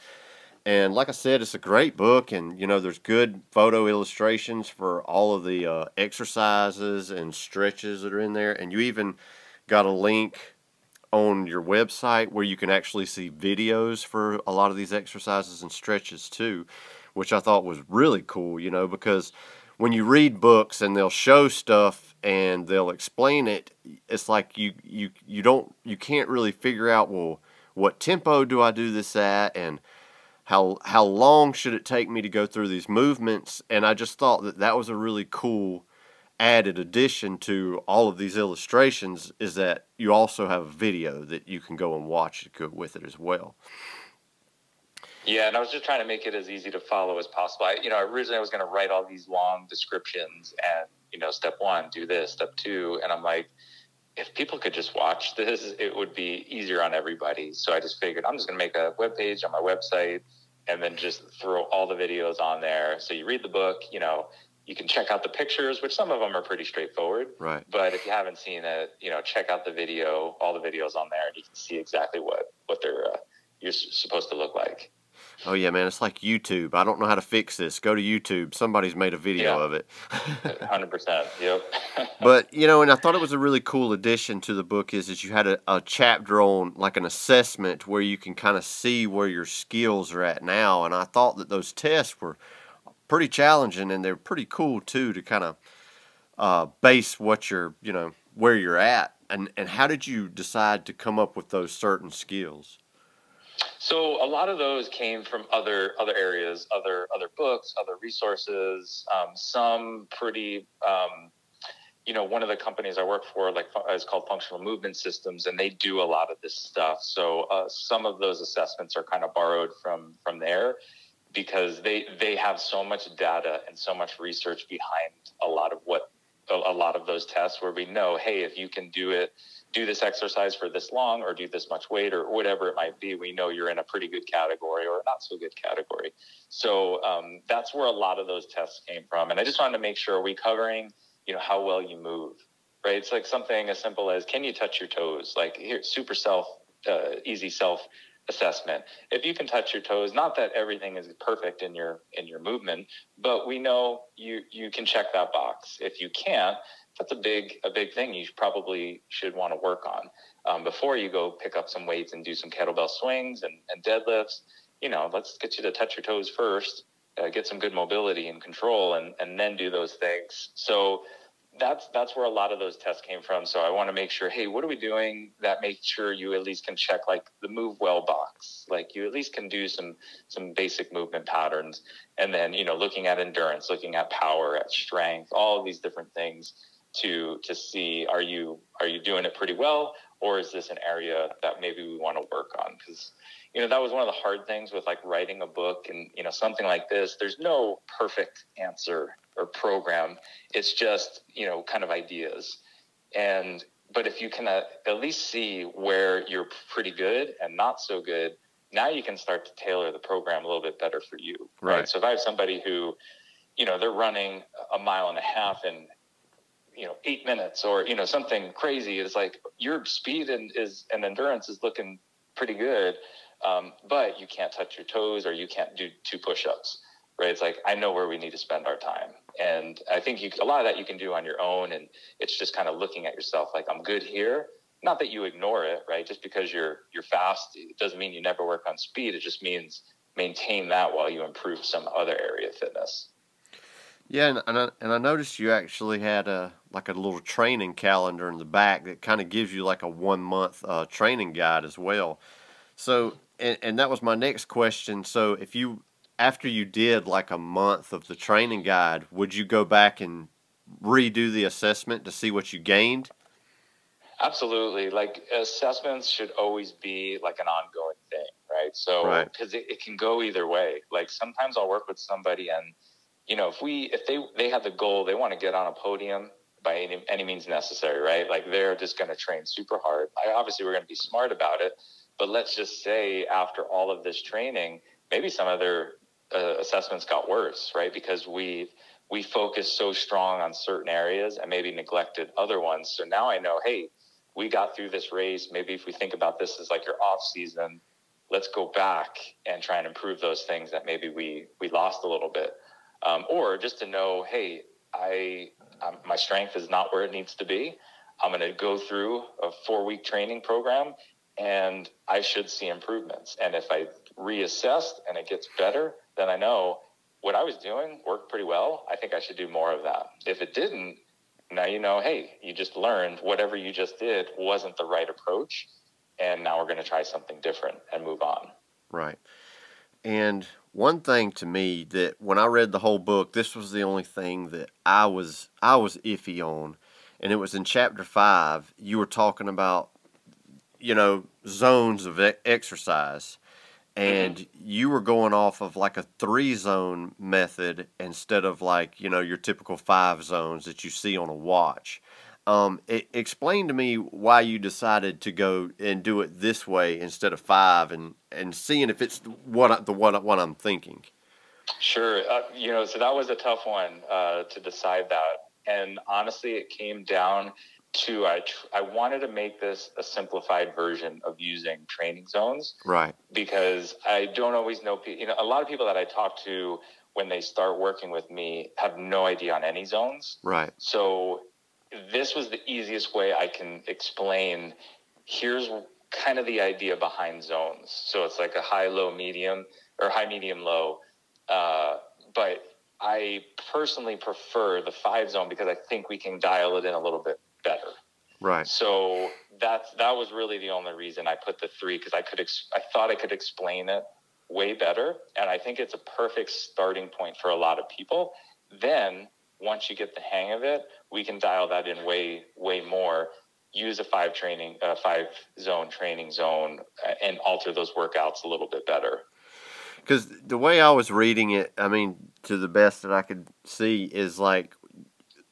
And like I said, it's a great book, and you know, there's good photo illustrations for all of the uh, exercises and stretches that are in there, and you even got a link on your website where you can actually see videos for a lot of these exercises and stretches too, which I thought was really cool, you know, because when you read books and they'll show stuff and they'll explain it, it's like you you you don't you can't really figure out well what tempo do I do this at and how how long should it take me to go through these movements and I just thought that that was a really cool added addition to all of these illustrations is that you also have a video that you can go and watch with it as well. Yeah, and I was just trying to make it as easy to follow as possible. I, you know, originally I was going to write all these long descriptions and, you know, step one, do this, step two. And I'm like, if people could just watch this, it would be easier on everybody. So I just figured I'm just going to make a web page on my website and then just throw all the videos on there. So you read the book, you know, you can check out the pictures, which some of them are pretty straightforward. Right. But if you haven't seen it, you know, check out the video, all the videos on there, and you can see exactly what what they're uh, you're supposed to look like. Oh yeah, man, it's like YouTube. I don't know how to fix this. Go to YouTube. Somebody's made a video yeah. of it. Hundred percent. Yep. but you know, and I thought it was a really cool addition to the book is that you had a, a chapter on like an assessment where you can kind of see where your skills are at now. And I thought that those tests were pretty challenging and they're pretty cool too to kind of uh, base what you're, you know, where you're at. And and how did you decide to come up with those certain skills? So a lot of those came from other other areas, other other books, other resources. Um, some pretty, um, you know, one of the companies I work for, like, is called Functional Movement Systems, and they do a lot of this stuff. So uh, some of those assessments are kind of borrowed from from there because they they have so much data and so much research behind a lot of what a, a lot of those tests where we know, hey, if you can do it, do this exercise for this long or do this much weight or whatever it might be, we know you're in a pretty good category or a not so good category. So um, that's where a lot of those tests came from. And I just wanted to make sure are we covering, you know, how well you move, right? It's like something as simple as can you touch your toes? Like here, super self, uh, easy self assessment. If you can touch your toes, not that everything is perfect in your in your movement, but we know you you can check that box. If you can't, that's a big a big thing you probably should want to work on um, before you go pick up some weights and do some kettlebell swings and, and deadlifts. You know, let's get you to touch your toes first, uh, get some good mobility and control, and and then do those things. So that's that's where a lot of those tests came from. So I want to make sure, hey, what are we doing that makes sure you at least can check like the move well box, like you at least can do some some basic movement patterns, and then you know looking at endurance, looking at power, at strength, all of these different things to to see are you are you doing it pretty well? Or is this an area that maybe we want to work on? Because you know that was one of the hard things with like writing a book and you know something like this. There's no perfect answer or program. It's just you know kind of ideas. And but if you can uh, at least see where you're pretty good and not so good now you can start to tailor the program a little bit better for you Right. right. So if i have somebody who you know they're running a mile and a half in you know eight minutes or you know something crazy it's like your speed and is and endurance is looking pretty good um, but you can't touch your toes or you can't do two push-ups right? It's like i know where we need to spend our time. And i think you a lot of that you can do on your own and it's just kind of looking at yourself like i'm good here. Not that you ignore it right? Just because you're you're fast it doesn't mean you never work on speed. It just means maintain that while you improve some other area of fitness. Yeah, and and I, and I noticed you actually had a like a little training calendar in the back that kind of gives you like a one month uh, training guide as well. So, and, and that was my next question. So, if you after you did like a month of the training guide, would you go back and redo the assessment to see what you gained? Absolutely. Like assessments should always be like an ongoing thing, right? So, Right. because it, it can go either way. Like sometimes I'll work with somebody and, you know, if we, if they, they have the goal, they want to get on a podium by any, any means necessary, right? Like they're just going to train super hard. I, obviously, we're going to be smart about it, but let's just say after all of this training, maybe some of their uh, assessments got worse, right? Because we, we focused so strong on certain areas and maybe neglected other ones. So now I know, hey, we got through this race. Maybe if we think about this as like your off season, let's go back and try and improve those things that maybe we we lost a little bit, um, or just to know, hey, I um, my strength is not where it needs to be. I'm going to go through a four week training program, and I should see improvements. And if I reassessed and it gets better, then I know what I was doing worked pretty well. I think I should do more of that. If it didn't, now you know, hey, you just learned whatever you just did wasn't the right approach. And now we're going to try something different and move on. Right. And one thing to me that when I read the whole book, this was the only thing that I was I was iffy on, and it was in chapter five. You were talking about, you know, zones of exercise, and you were going off of like a three zone method instead of like you know your typical five zones that you see on a watch. Um, e- explain to me why you decided to go and do it this way instead of five, and, and seeing if it's what the what I'm thinking. Sure. Uh, you know, so that was a tough one uh, to decide that. And honestly, it came down to I, tr- I wanted to make this a simplified version of using training zones. Right. because I don't always know. pe- You know, a lot of people that I talk to when they start working with me have no idea on any zones. Right. So this was the easiest way I can explain. Here's kind of the idea behind zones. So it's like a high, low, medium, or high, medium, low. Uh, but I personally prefer the five zone because I think we can dial it in a little bit better. Right. So that's that was really the only reason I put the three because I could ex- I thought I could explain it way better, and I think it's a perfect starting point for a lot of people. Then once you get the hang of it, we can dial that in way way more. Use a five training, uh, five zone training zone, uh, and alter those workouts a little bit better. Because the way I was reading it, I mean, to the best that I could see, is like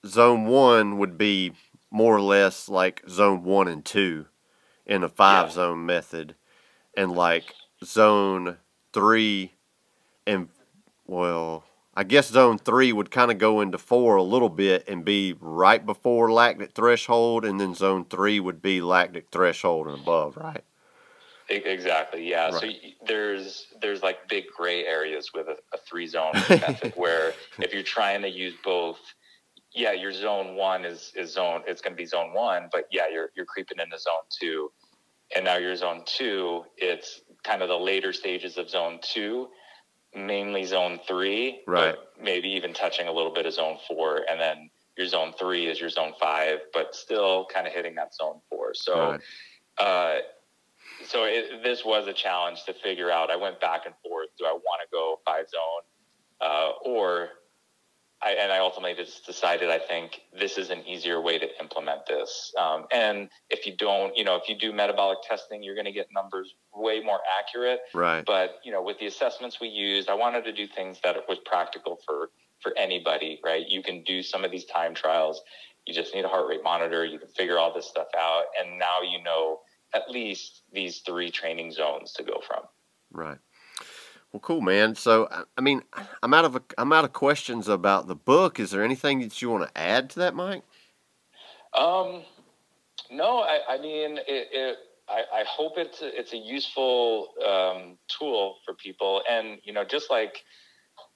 zone one would be more or less like zone one and two in a five Yeah. zone method, and like zone three and well, I guess zone three would kind of go into four a little bit and be right before lactic threshold, and then zone three would be lactic threshold and above, right? Exactly. Yeah. So Right. y- there's there's like big gray areas with a, a three zone method where if you're trying to use both, yeah, your zone one is is zone it's going to be zone one, but yeah, you're you're creeping into zone two, and now your zone two, it's kind of the later stages of zone two, mainly zone three, Right. Maybe even touching a little bit of zone four, and then your zone three is your zone five, but still kind of hitting that zone four. So. Right. Uh, so it, this was a challenge to figure out. I went back and forth. Do I want to go five zone, uh, or I, and I ultimately just decided I think this is an easier way to implement this. Um, and if you don't, you know, if you do metabolic testing, you're going to get numbers way more accurate. Right. But you know, with the assessments we used, I wanted to do things that was practical for for anybody. Right? You can do some of these time trials. You just need a heart rate monitor. You can figure all this stuff out, and now you know at least these three training zones to go from. Right. Well, cool, man. So, I- mean, I'm out of I'm out of questions about the book. Is there anything that you want to add to that, Mike? Um, no, I, I mean, it, it, I, I hope it's a, it's a useful um, tool for people. And, you know, just like,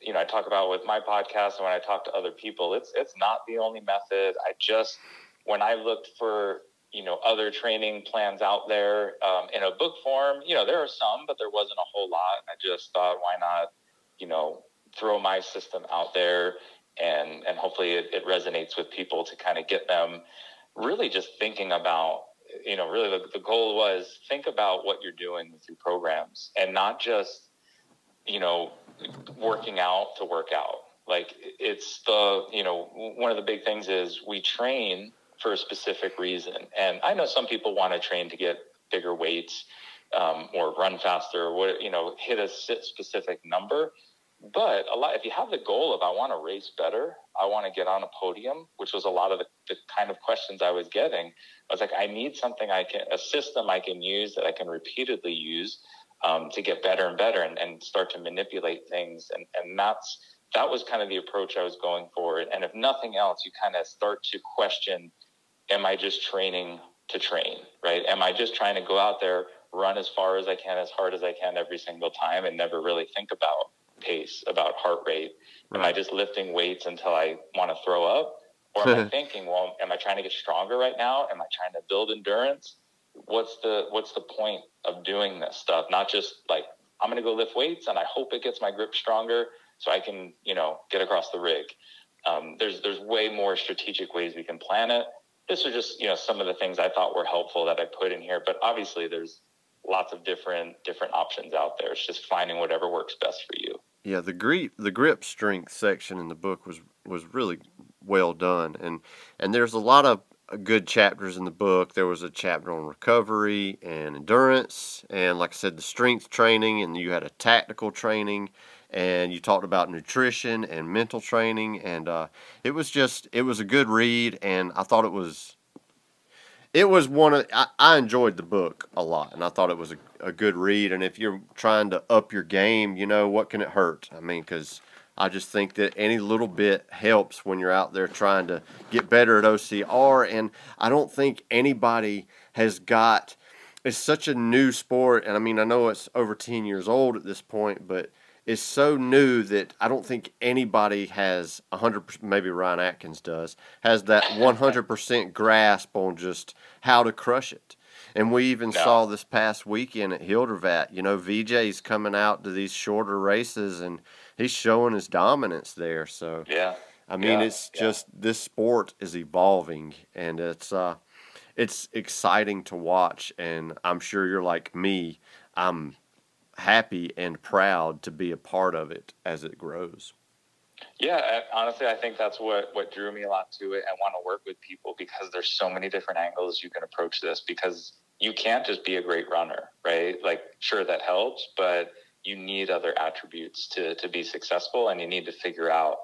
you know, I talk about with my podcast and when I talk to other people, it's, it's not the only method. I just, when I looked for, you know, other training plans out there um, in a book form, you know, there are some, but there wasn't a whole lot. I just thought, why not, you know, throw my system out there and, and hopefully it, it resonates with people to kind of get them really just thinking about you know really the, the goal was think about what you're doing with your programs and not just you know working out to work out like it's the you know one of the big things is we train for a specific reason. And i know some people want to train to get bigger weights um, or run faster or what you know hit a specific number. But a lot if you have the goal of i want to race better i want to get on a podium which was a lot of the, the kind of questions i was getting i was like i need something i can a system i can use that i can repeatedly use um, to get better and better and, and start to manipulate things. And, and that's that was kind of the approach i was going for. And if nothing else you kind of start to question am i just training to train right am i just trying to go out there run as far as i can as hard as i can every single time and never really think about pace, about heart rate? Am I just lifting weights until I want to throw up? Or am I thinking, well, am I trying to get stronger right now? Am I trying to build endurance? What's the what's the point of doing this stuff? Not just like I'm going to go lift weights and I hope it gets my grip stronger so I can, you know, get across the rig. Um, there's there's way more strategic ways we can plan it. This are just you know some of the things I thought were helpful that I put in here, but obviously there's lots of different different options out there. It's just finding whatever works best for you. Yeah, the grip the grip strength section in the book was was really well done, and and there's a lot of uh, good chapters in the book. There was a chapter on recovery and endurance, and like I said, the strength training, and you had a tactical training, and you talked about nutrition and mental training, and uh, it was just it was a good read, and I thought it was. It was one of I, I enjoyed the book a lot, and I thought it was a, a good read. And if you're trying to up your game, you know what can it hurt? I mean, because I just think that any little bit helps when you're out there trying to get better at OCR. And I don't think anybody has got. It's such a new sport, and I mean, I know it's over ten years old at this point, but it's so new that I don't think anybody has hundred. Maybe Ryan Atkins does has that one hundred percent grasp on just how to crush it. And we even No. saw this past weekend at Hildervat. You know, VJ's coming out to these shorter races, and he's showing his dominance there. So Yeah. I mean, Yeah, it's yeah. just this sport is evolving, and it's uh, it's exciting to watch. And I'm sure you're like me. I'm happy and proud to be a part of it as it grows. Yeah, honestly, I think that's what what drew me a lot to it I want to work with people because there's so many different angles you can approach this because you can't just be a great runner, right? Like, sure, that helps, but you need other attributes to to be successful, and you need to figure out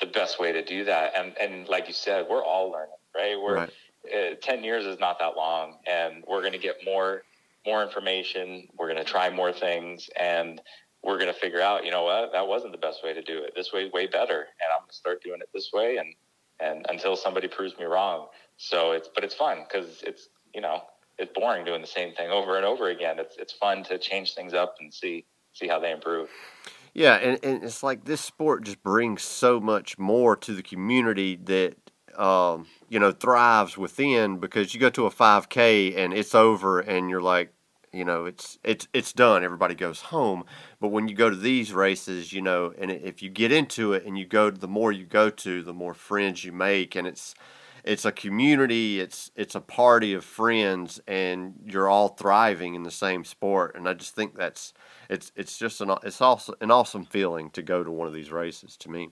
the best way to do that. And and like you said, we're all learning, right? We're Right. uh, ten years is not that long, and we're going to get more more information. We're going to try more things, and we're going to figure out, you know what, that wasn't the best way to do it. This way, way better, and I'm going to start doing it this way, and and until somebody proves me wrong. So it's but it's fun because it's you know it's boring doing the same thing over and over again. It's it's fun to change things up and see see how they improve. Yeah, and, and it's like this sport just brings so much more to the community that um, you know thrives within because you go to a 5K and it's over and you're like, you know, it's it's it's done. Everybody goes home. But when you go to these races, you know, and if you get into it and you go, the more you go to, the more friends you make, and it's it's a community. It's it's a party of friends, and you're all thriving in the same sport. And I just think that's it's it's just an it's also an awesome feeling to go to one of these races to me.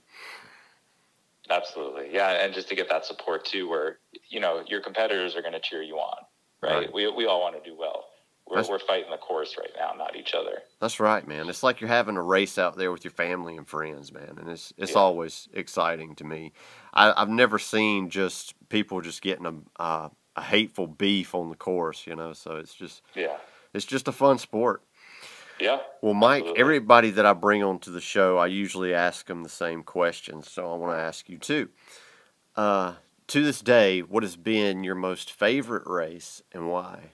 Absolutely, yeah, and just to get that support too, where you know your competitors are going to cheer you on, right? Right. We we all want to do well. We're we're fighting the course right now, not each other. That's right, man. It's like you're having a race out there with your family and friends, man, and it's it's Yeah. always exciting to me. I, I've never seen just people just getting a uh, a hateful beef on the course, you know. So it's just Yeah, it's just a fun sport. yeah, Well, Mike, Absolutely. everybody that I bring onto the show, I usually ask them the same questions. So I want to ask you too. Uh, to this day, what has been your most favorite race and why?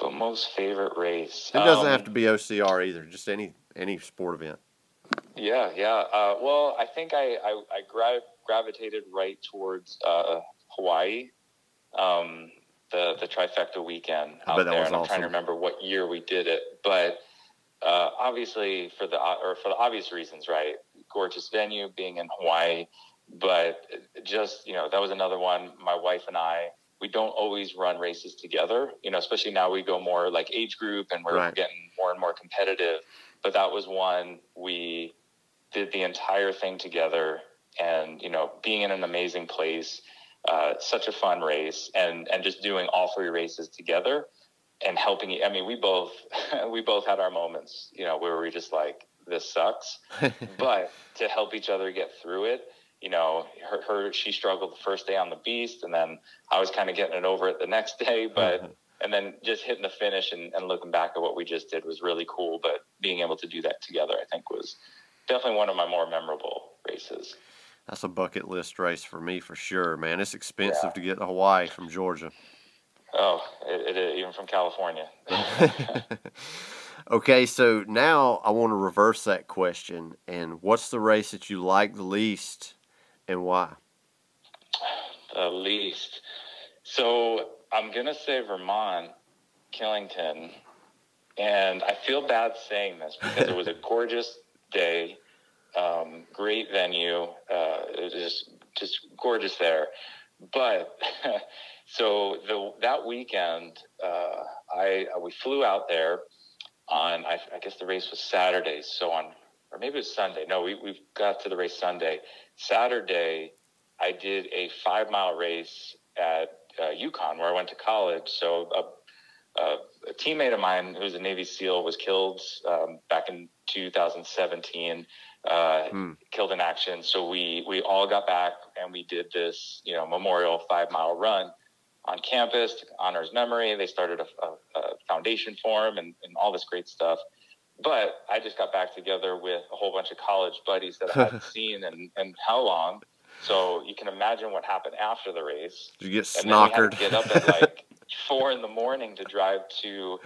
The most favorite race. It doesn't Um, have to be OCR either, just any any sport event. Yeah, yeah. Uh, well, I think I I, I gra- gravitated right towards uh, Hawaii, um, the the trifecta weekend out there, and I'm trying to remember what year we did it, but uh, obviously for the or for the obvious reasons, right? Gorgeous venue, being in Hawaii, but just you know that was another one. My wife and I. We don't always run races together, you know, especially now we go more like age group and we're Right. getting more and more competitive. But that was one we did the entire thing together and you know being in an amazing place uh, such a fun race and and just doing all three races together and helping i mean we both we both had our moments you know where we were just like this sucks but to help each other get through it you know her, her she struggled the first day on the beast and then i was kind of getting it over it the next day but uh-huh. and then just hitting the finish and, and looking back at what we just did was really cool but being able to do that together i think was definitely one of my more memorable races That's a bucket list race for me for sure, man. It's expensive Yeah. to get to Hawaii from Georgia. oh it, it even from california okay, so now I want to reverse that question. And what's the race that you like the least and why? the least. So i'm gonna say vermont killington and i feel bad saying this because it was a gorgeous day um, great venue uh, it was just just gorgeous there. But so the that weekend uh, I we flew out there on I, I guess the race was Saturday so on or maybe it was Sunday. No we we got to the race Sunday Saturday I did a five mile race at uh, UConn where I went to college so a, a, a teammate of mine who's a Navy SEAL was killed um, back in 2017 uh, Hmm. killed in action. So we we all got back and we did this, you know, memorial five mile run on campus to honor his memory. They started a, a, a foundation for him and, and all this great stuff. But I just got back together with a whole bunch of college buddies that I hadn't seen in, in how long. So you can imagine what happened after the race. Did you get And then we had snockered? to get up at like four in the morning to drive to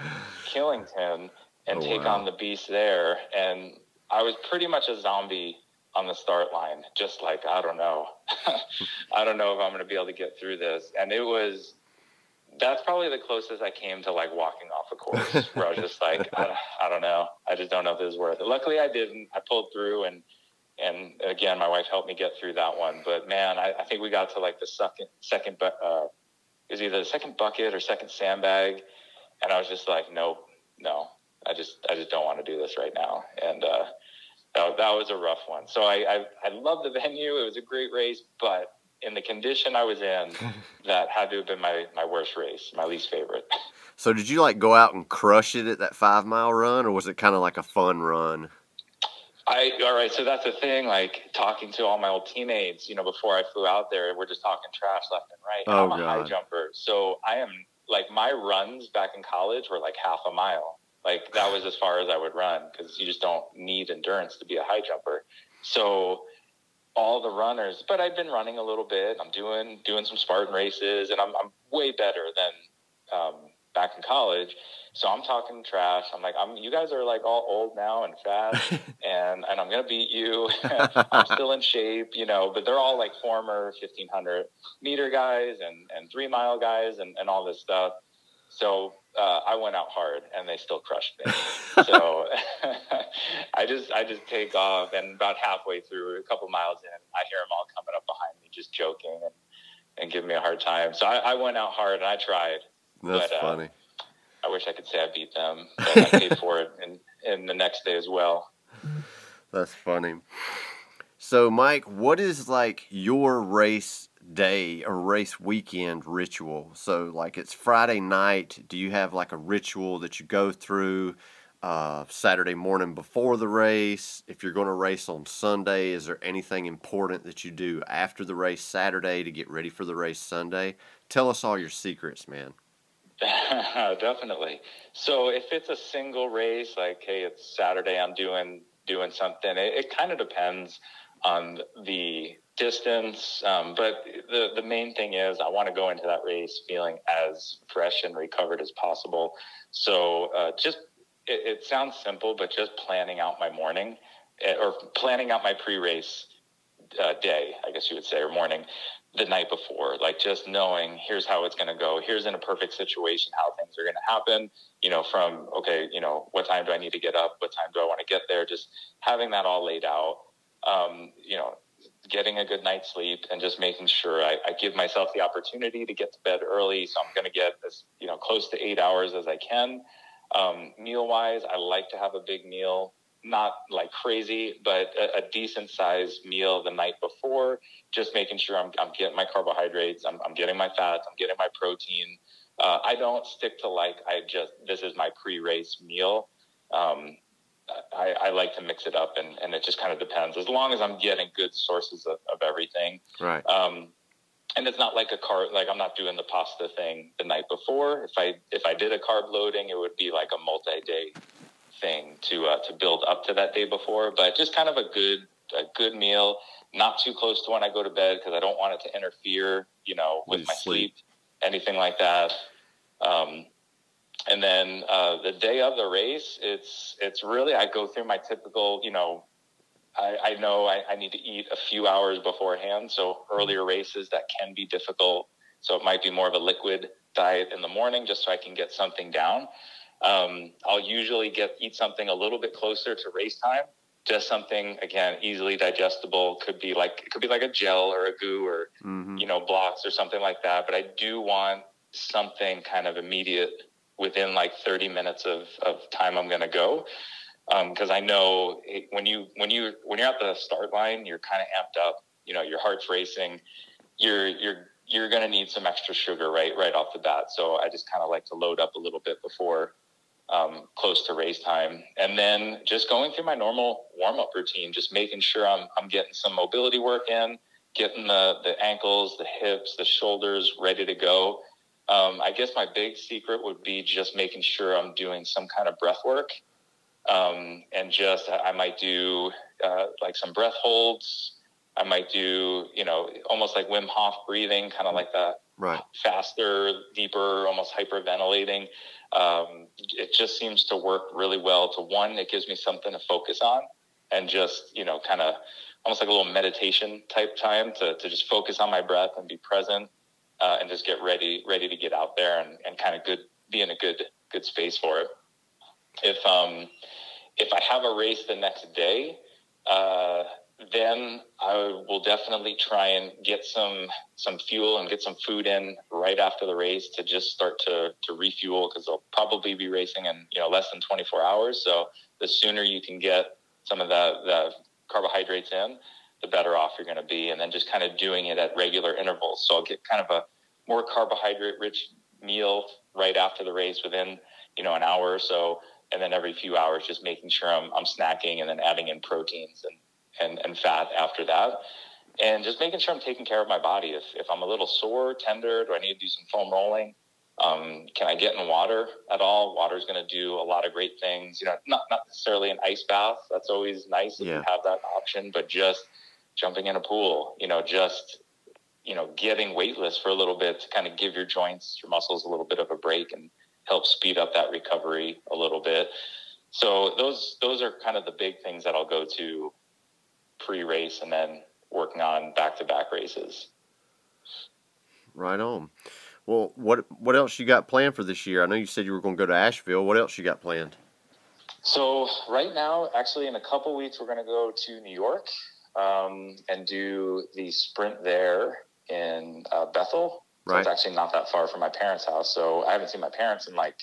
Killington and Oh, take wow. on the beast there. And I was pretty much a zombie on the start line, just like, I don't know. I don't know if I'm going to be able to get through this. And it was, that's probably the closest I came to like walking off a course where I was just like, I, I don't know. I just don't know if this is worth it. Luckily I didn't. I pulled through and, and again, my wife helped me get through that one. But man, I, I think we got to like the second, second, uh, it was either the second bucket or second sandbag. And I was just like, nope, no, I just, I just don't want to do this right now. And, uh, that, that was a rough one. So I, I, I love the venue. It was a great race, but in the condition I was in, that had to have been my, my worst race, my least favorite. So did you like go out and crush it at that five mile run, or was it kind of like a fun run? I all right, so that's the thing. Like talking to all my old teammates, you know, before I flew out there, we're just talking trash left and right. Oh, I'm a high jumper, so I am like my runs back in college were like half a mile. Like that was as far as I would run because you just don't need endurance to be a high jumper. So all the runners, but I've been running a little bit. I'm doing doing some Spartan races, and I'm I'm way better than um, back in college. So I'm talking trash. I'm like, I'm you guys are like all old now and fast, and and I'm gonna beat you. I'm still in shape, you know. But they're all like former 1500 meter guys and and three mile guys and and all this stuff. So uh, I went out hard, and they still crushed me. so I just I just take off, and about halfway through, a couple miles in, I hear them all coming up behind me, just joking and and giving me a hard time. So I, I went out hard, and I tried. That's But, uh, funny. I wish I could say I beat them, but I paid for it in, in the next day as well. That's funny. So, Mike, what is like your race day or race weekend ritual? So, like it's Friday night. Do you have like a ritual that you go through uh, Saturday morning before the race? If you're going to race on Sunday, is there anything important that you do after the race Saturday to get ready for the race Sunday? Tell us all your secrets, man. Definitely. So if it's a single race, like hey, it's Saturday, I'm doing doing something. It, it kind of depends on the distance, um, but the the main thing is I want to go into that race feeling as fresh and recovered as possible. So uh, just it, it sounds simple, but just planning out my morning eh, or planning out my pre-race uh, day, I guess you would say, or morning the night before, like just knowing here's how it's going to go. Here's in a perfect situation how things are going to happen. You know, from okay, you know, what time do I need to get up? What time do I want to get there? Just having that all laid out. Um, you know, getting a good night's sleep and just making sure I, I give myself the opportunity to get to bed early. So I'm going to get as you know close to eight hours as I can. Um, meal wise, I like to have a big meal not like crazy, but a, a decent sized meal the night before, just making sure I'm, I'm getting my carbohydrates, I'm, I'm getting my fats, I'm getting my protein. Uh, I don't stick to like, I just, this is my pre race meal. Um, I, I like to mix it up and, and it just kind of depends as long as I'm getting good sources of, of everything. Right. Um, and it's not like a carb, like I'm not doing the pasta thing the night before. If I, if I did a carb loading, it would be like a multi-day thing to uh, to build up to that day before, but just kind of a good a good meal, not too close to when I go to bed because I don't want it to interfere, you know, with With my sleep. sleep, anything like that. Um, and then uh, the day of the race, it's it's really I go through my typical, you know, I, I know I, I need to eat a few hours beforehand. So earlier races that can be difficult. So it might be more of a liquid diet in the morning just so I can get something down. Um, I'll usually get eat something a little bit closer to race time. Just something again easily digestible. Could be like it could be like a gel or a goo or hmm you know blocks or something like that. But I do want something kind of immediate within like 30 minutes of, of time I'm going to go because I know it, when you when you when you're at the start line, you're kind of amped up. You know, your heart's racing. You're you're you're going to need some extra sugar right right off the bat. So I just kind of like to load up a little bit before um, close to race time, and then just going through my normal warm up routine, just making sure I'm I'm getting some mobility work in, getting the the ankles, the hips, the shoulders ready to go. Um, I guess my big secret would be just making sure I'm doing some kind of breath work um, and just I might do uh, like some breath holds. I might do you know almost like Wim Hof breathing, kind of like that Right. faster, deeper, almost hyperventilating. Um, it just seems to work really well. To one, it gives me something to focus on, and just you know kind of almost like a little meditation type time to to just focus on my breath and be present uh, and just get ready ready to get out there and, and kind of good be in a good good space for it if um if I have a race the next day, uh, then I will definitely try and get some some fuel and get some food in right after the race to just start to to refuel because they'll probably be racing in you know less than 24 hours. So the sooner you can get some of the the carbohydrates in, the better off you're going to be. And then just kind of doing it at regular intervals. So I'll get kind of a more carbohydrate rich meal right after the race within you know an hour or so and then every few hours just making sure I'm, I'm snacking and then adding in proteins and, and, and fat after that. And just making sure I'm taking care of my body. If, if I'm a little sore, tender, do I need to do some foam rolling? Um, can I get in water at all? Water is going to do a lot of great things. You know, not not necessarily an ice bath. That's always nice if Yeah. you have that option, but just jumping in a pool. You know, just you know, getting weightless for a little bit to kind of give your joints, your muscles a little bit of a break and help speed up that recovery a little bit. So those those are kind of the big things that I'll go to pre-race and then working on back-to-back races. Right on. Well, what what else you got planned for this year? I know you said you were going to go to Asheville. What else you got planned? So right now, actually, in a couple weeks, we're going to go to New York um, and do the sprint there in uh, Bethel. So Right. it's actually not that far from my parents' house. So I haven't seen my parents in like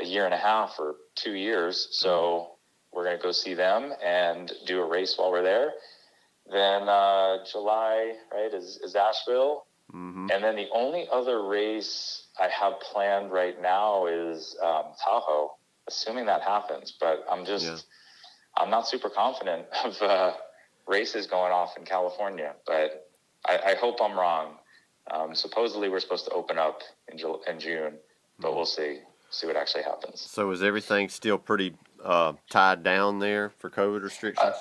a year and a half or two years. So we're going to go see them and do a race while we're there. Then uh, July, right, is, is Asheville. Mm-hmm. And then the only other race I have planned right now is um, Tahoe, assuming that happens. But I'm just, Yeah. I'm not super confident of uh, races going off in California. But I, I hope I'm wrong. Um, supposedly we're supposed to open up in, Ju- in June, but we'll see. See what actually happens. So is everything still pretty uh, tied down there for COVID restrictions?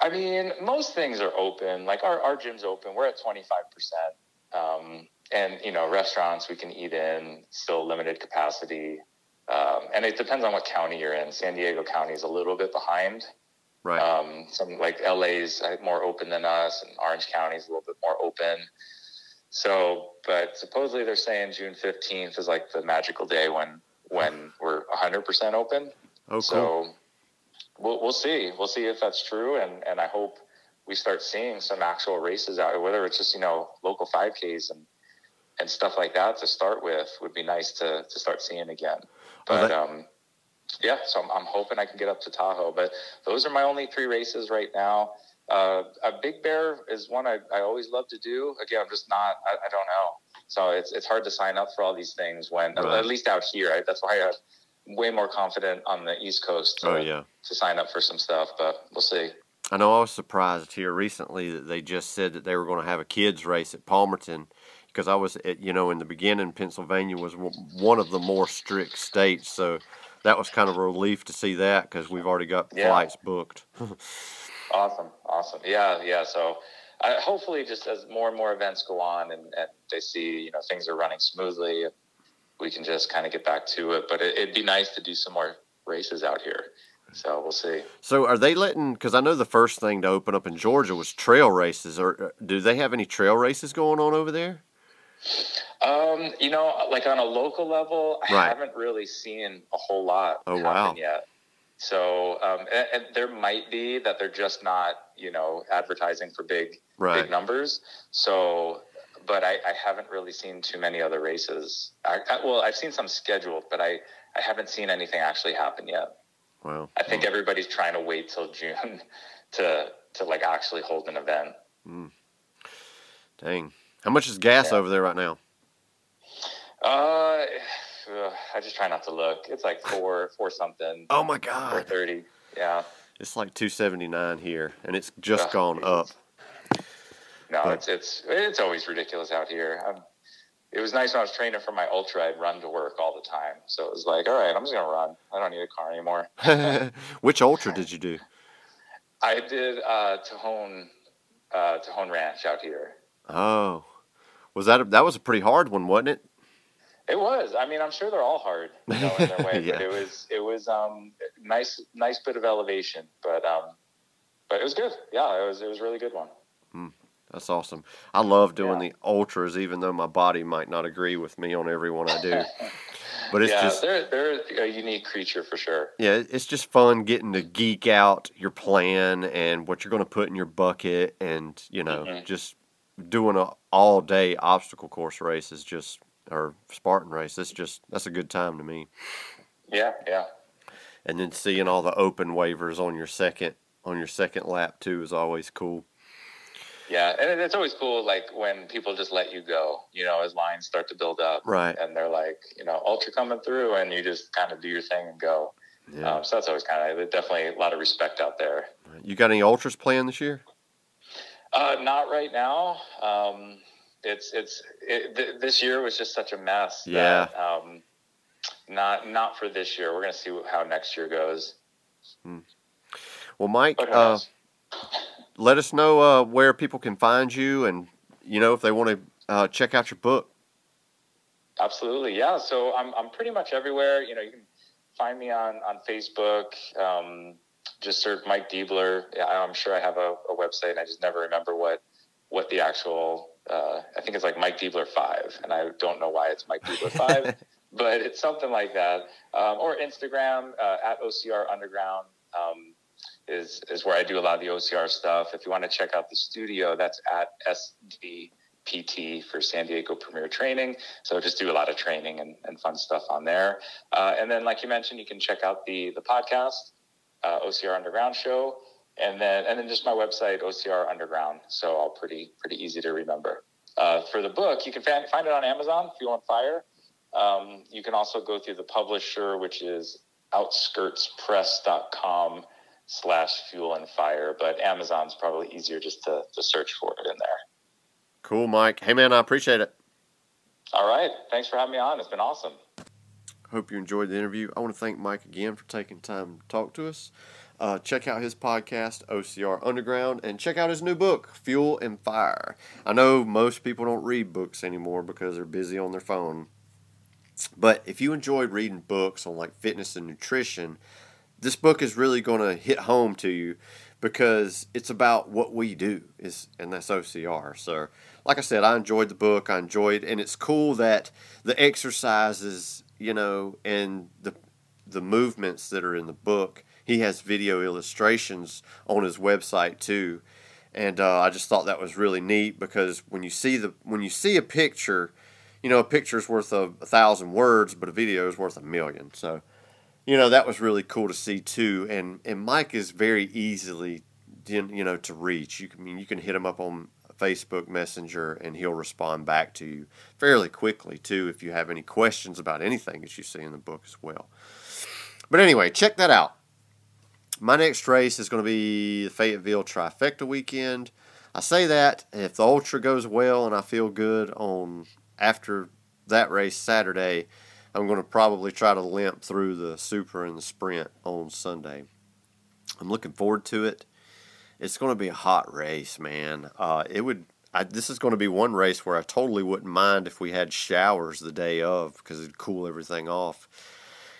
I mean, most things are open. Like our, our gym's open. We're at 25%. Um, and, you know, restaurants we can eat in, still limited capacity. Um, and it depends on what county you're in. San Diego County is a little bit behind. Right. Um, some like LA's uh, more open than us, and Orange County's a little bit more open. So, but supposedly they're saying June 15th is like the magical day when when we're 100% open. oh, cool. So we'll, we'll see. We'll see if that's true. And, and I hope we start seeing some actual races out, whether it's just, you know, local 5Ks and, and stuff like that to start with would be nice to, to start seeing again. Oh, But, that- um, yeah, so I'm, I'm hoping I can get up to Tahoe, but those are my only three races right now. Uh, a Big Bear is one I, I always love to do. Again, I'm just not, I, I don't know. So it's, it's hard to sign up for all these things when, Right. at least out here, right? That's why I'm way more confident on the East Coast to, oh yeah. to sign up for some stuff, but we'll see. I know I was surprised here recently that they just said that they were going to have a kids race at Palmerton because I was, at, you know, in the beginning, Pennsylvania was one of the more strict states, so that was kind of a relief to see that because we've already got Yeah. flights booked. Awesome. Awesome. Yeah. Yeah. So I hopefully just as more and more events go on and, and they see, you know, things are running smoothly, we can just kind of get back to it. But it, it'd be nice to do some more races out here. So we'll see. so are they letting? Because I know the first thing to open up in Georgia was trail races. Or uh, do they have any trail races going on over there? Um, you know, like on a local level, I Right. haven't really seen a whole lot Oh, happen wow. yet. So, um, and, and there might be that they're just not, you know, advertising for big, Right. big numbers. So, but I, I haven't really seen too many other races. I, I, well, I've seen some scheduled, but I, I haven't seen anything actually happen yet. Wow. I think everybody's trying to wait till June to, to like actually hold an event. Dang. How much is gas Yeah. over there right now? Uh, I just try not to look. It's like four, four something. Oh my God. thirty. Yeah. It's like two seventy nine here, and it's just Oh, gone Jesus. up. No, But- it's it's it's always ridiculous out here. i it was nice when I was training for my ultra. I'd run to work all the time, so it was like, all right, I'm just gonna run. I don't need a car anymore. Which ultra did you do? I did uh, Tejon uh, Tejon Ranch out here. Oh, was that a, that was a pretty hard one, wasn't it? It was. I mean, I'm sure they're all hard, you know, in their way. Yeah. But it was it was um nice nice bit of elevation, but um but it was good. Yeah, it was it was a really good one. That's awesome. I love doing Yeah. the ultras, even though my body might not agree with me on every one I do. But it's yeah, just they're they're a unique creature for sure. yeah, it's just fun getting to geek out your plan and what you're going to put in your bucket, and you know, Mhm. just doing a all day obstacle course race is just or Spartan race. That's just that's a good time to me. Yeah, yeah. And then seeing all the open waivers on your second on your second lap too is always cool. Yeah, and it's always cool, like when people just let you go, you know, as lines start to build up, Right. and they're like, you know, ultra coming through, and you just kind of do your thing and go. Yeah. Um, so that's always kind of definitely a lot of respect out there. You got any ultras planned this year? Uh, not right now. Um, it's it's it, th- this year was just such a mess. Yeah. That, um, not not for this year. We're gonna see how next year goes. Hmm. Well, Mike, uh, let us know uh, where people can find you, and you know if they want to uh, check out your book. Absolutely, yeah. So I'm I'm pretty much everywhere. You know, you can find me on on Facebook. Um, just search Mike Deibler. I'm sure I have a, a, website, and I just never remember what what the actual. Uh, I think it's like Mike Deibler five, and I don't know why it's Mike Deibler five, but it's something like that. Um, or Instagram uh, at OCR Underground um, is is where I do a lot of the OCR stuff. If you want to check out the studio, that's at SD PT for San Diego Premier Training. So just do a lot of training and, and fun stuff on there. Uh, and then, like you mentioned, you can check out the the podcast, uh, OCR Underground Show, and then and then just my website, OCR Underground. So all pretty pretty easy to remember. Uh, for the book, you can find, find it on Amazon, Fuel and Fire. Um, you can also go through the publisher, which is outskirtspress.com slash fuel and fire, but Amazon's probably easier just to, to search for it in there. Cool, Mike. Hey, man, I appreciate it. All right. Thanks for having me on. It's been awesome. Hope you enjoyed the interview. I want to thank Mike again for taking time to talk to us. Uh, check out his podcast, OCR Underground, and check out his new book, Fuel and Fire. I know most people don't read books anymore because they're busy on their phone. But if you enjoyed reading books on like fitness and nutrition, this book is really going to hit home to you because it's about what we do is and that's OCR. So like I said, I enjoyed the book. I enjoyed and it's cool that the exercises, you know, and the the movements that are in the book, he has video illustrations on his website too. And uh, I just thought that was really neat because when you see the when you see a picture, you know, a picture's worth a, a thousand words, but a video is worth a million. So you know that was really cool to see too. And and Mike is very easily you know to reach. You can I mean you can hit him up on Facebook Messenger and he'll respond back to you fairly quickly too if you have any questions about anything that you see in the book as well. But anyway, check that out. My next race is going to be the Fayetteville Trifecta weekend. I say that if the ultra goes well and I feel good on after that race Saturday, I'm going to probably try to limp through the super and the sprint on Sunday. I'm looking forward to it. It's going to be a hot race, man. Uh, it would. I, this is going to be one race where I totally wouldn't mind if we had showers the day of because it'd cool everything off.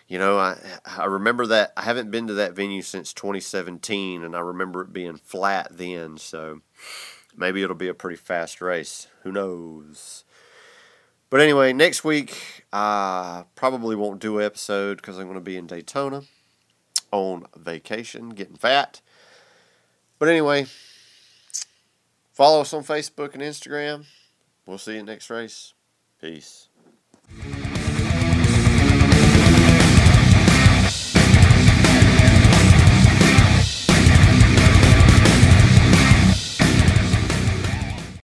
You know, I I remember that I haven't been to that venue since 2017, and I remember it being flat then. So maybe it'll be a pretty fast race. Who knows? But anyway, next week I probably won't do an episode because I'm going to be in Daytona on vacation, getting fat. But anyway, follow us on Facebook and Instagram. We'll see you next race. Peace.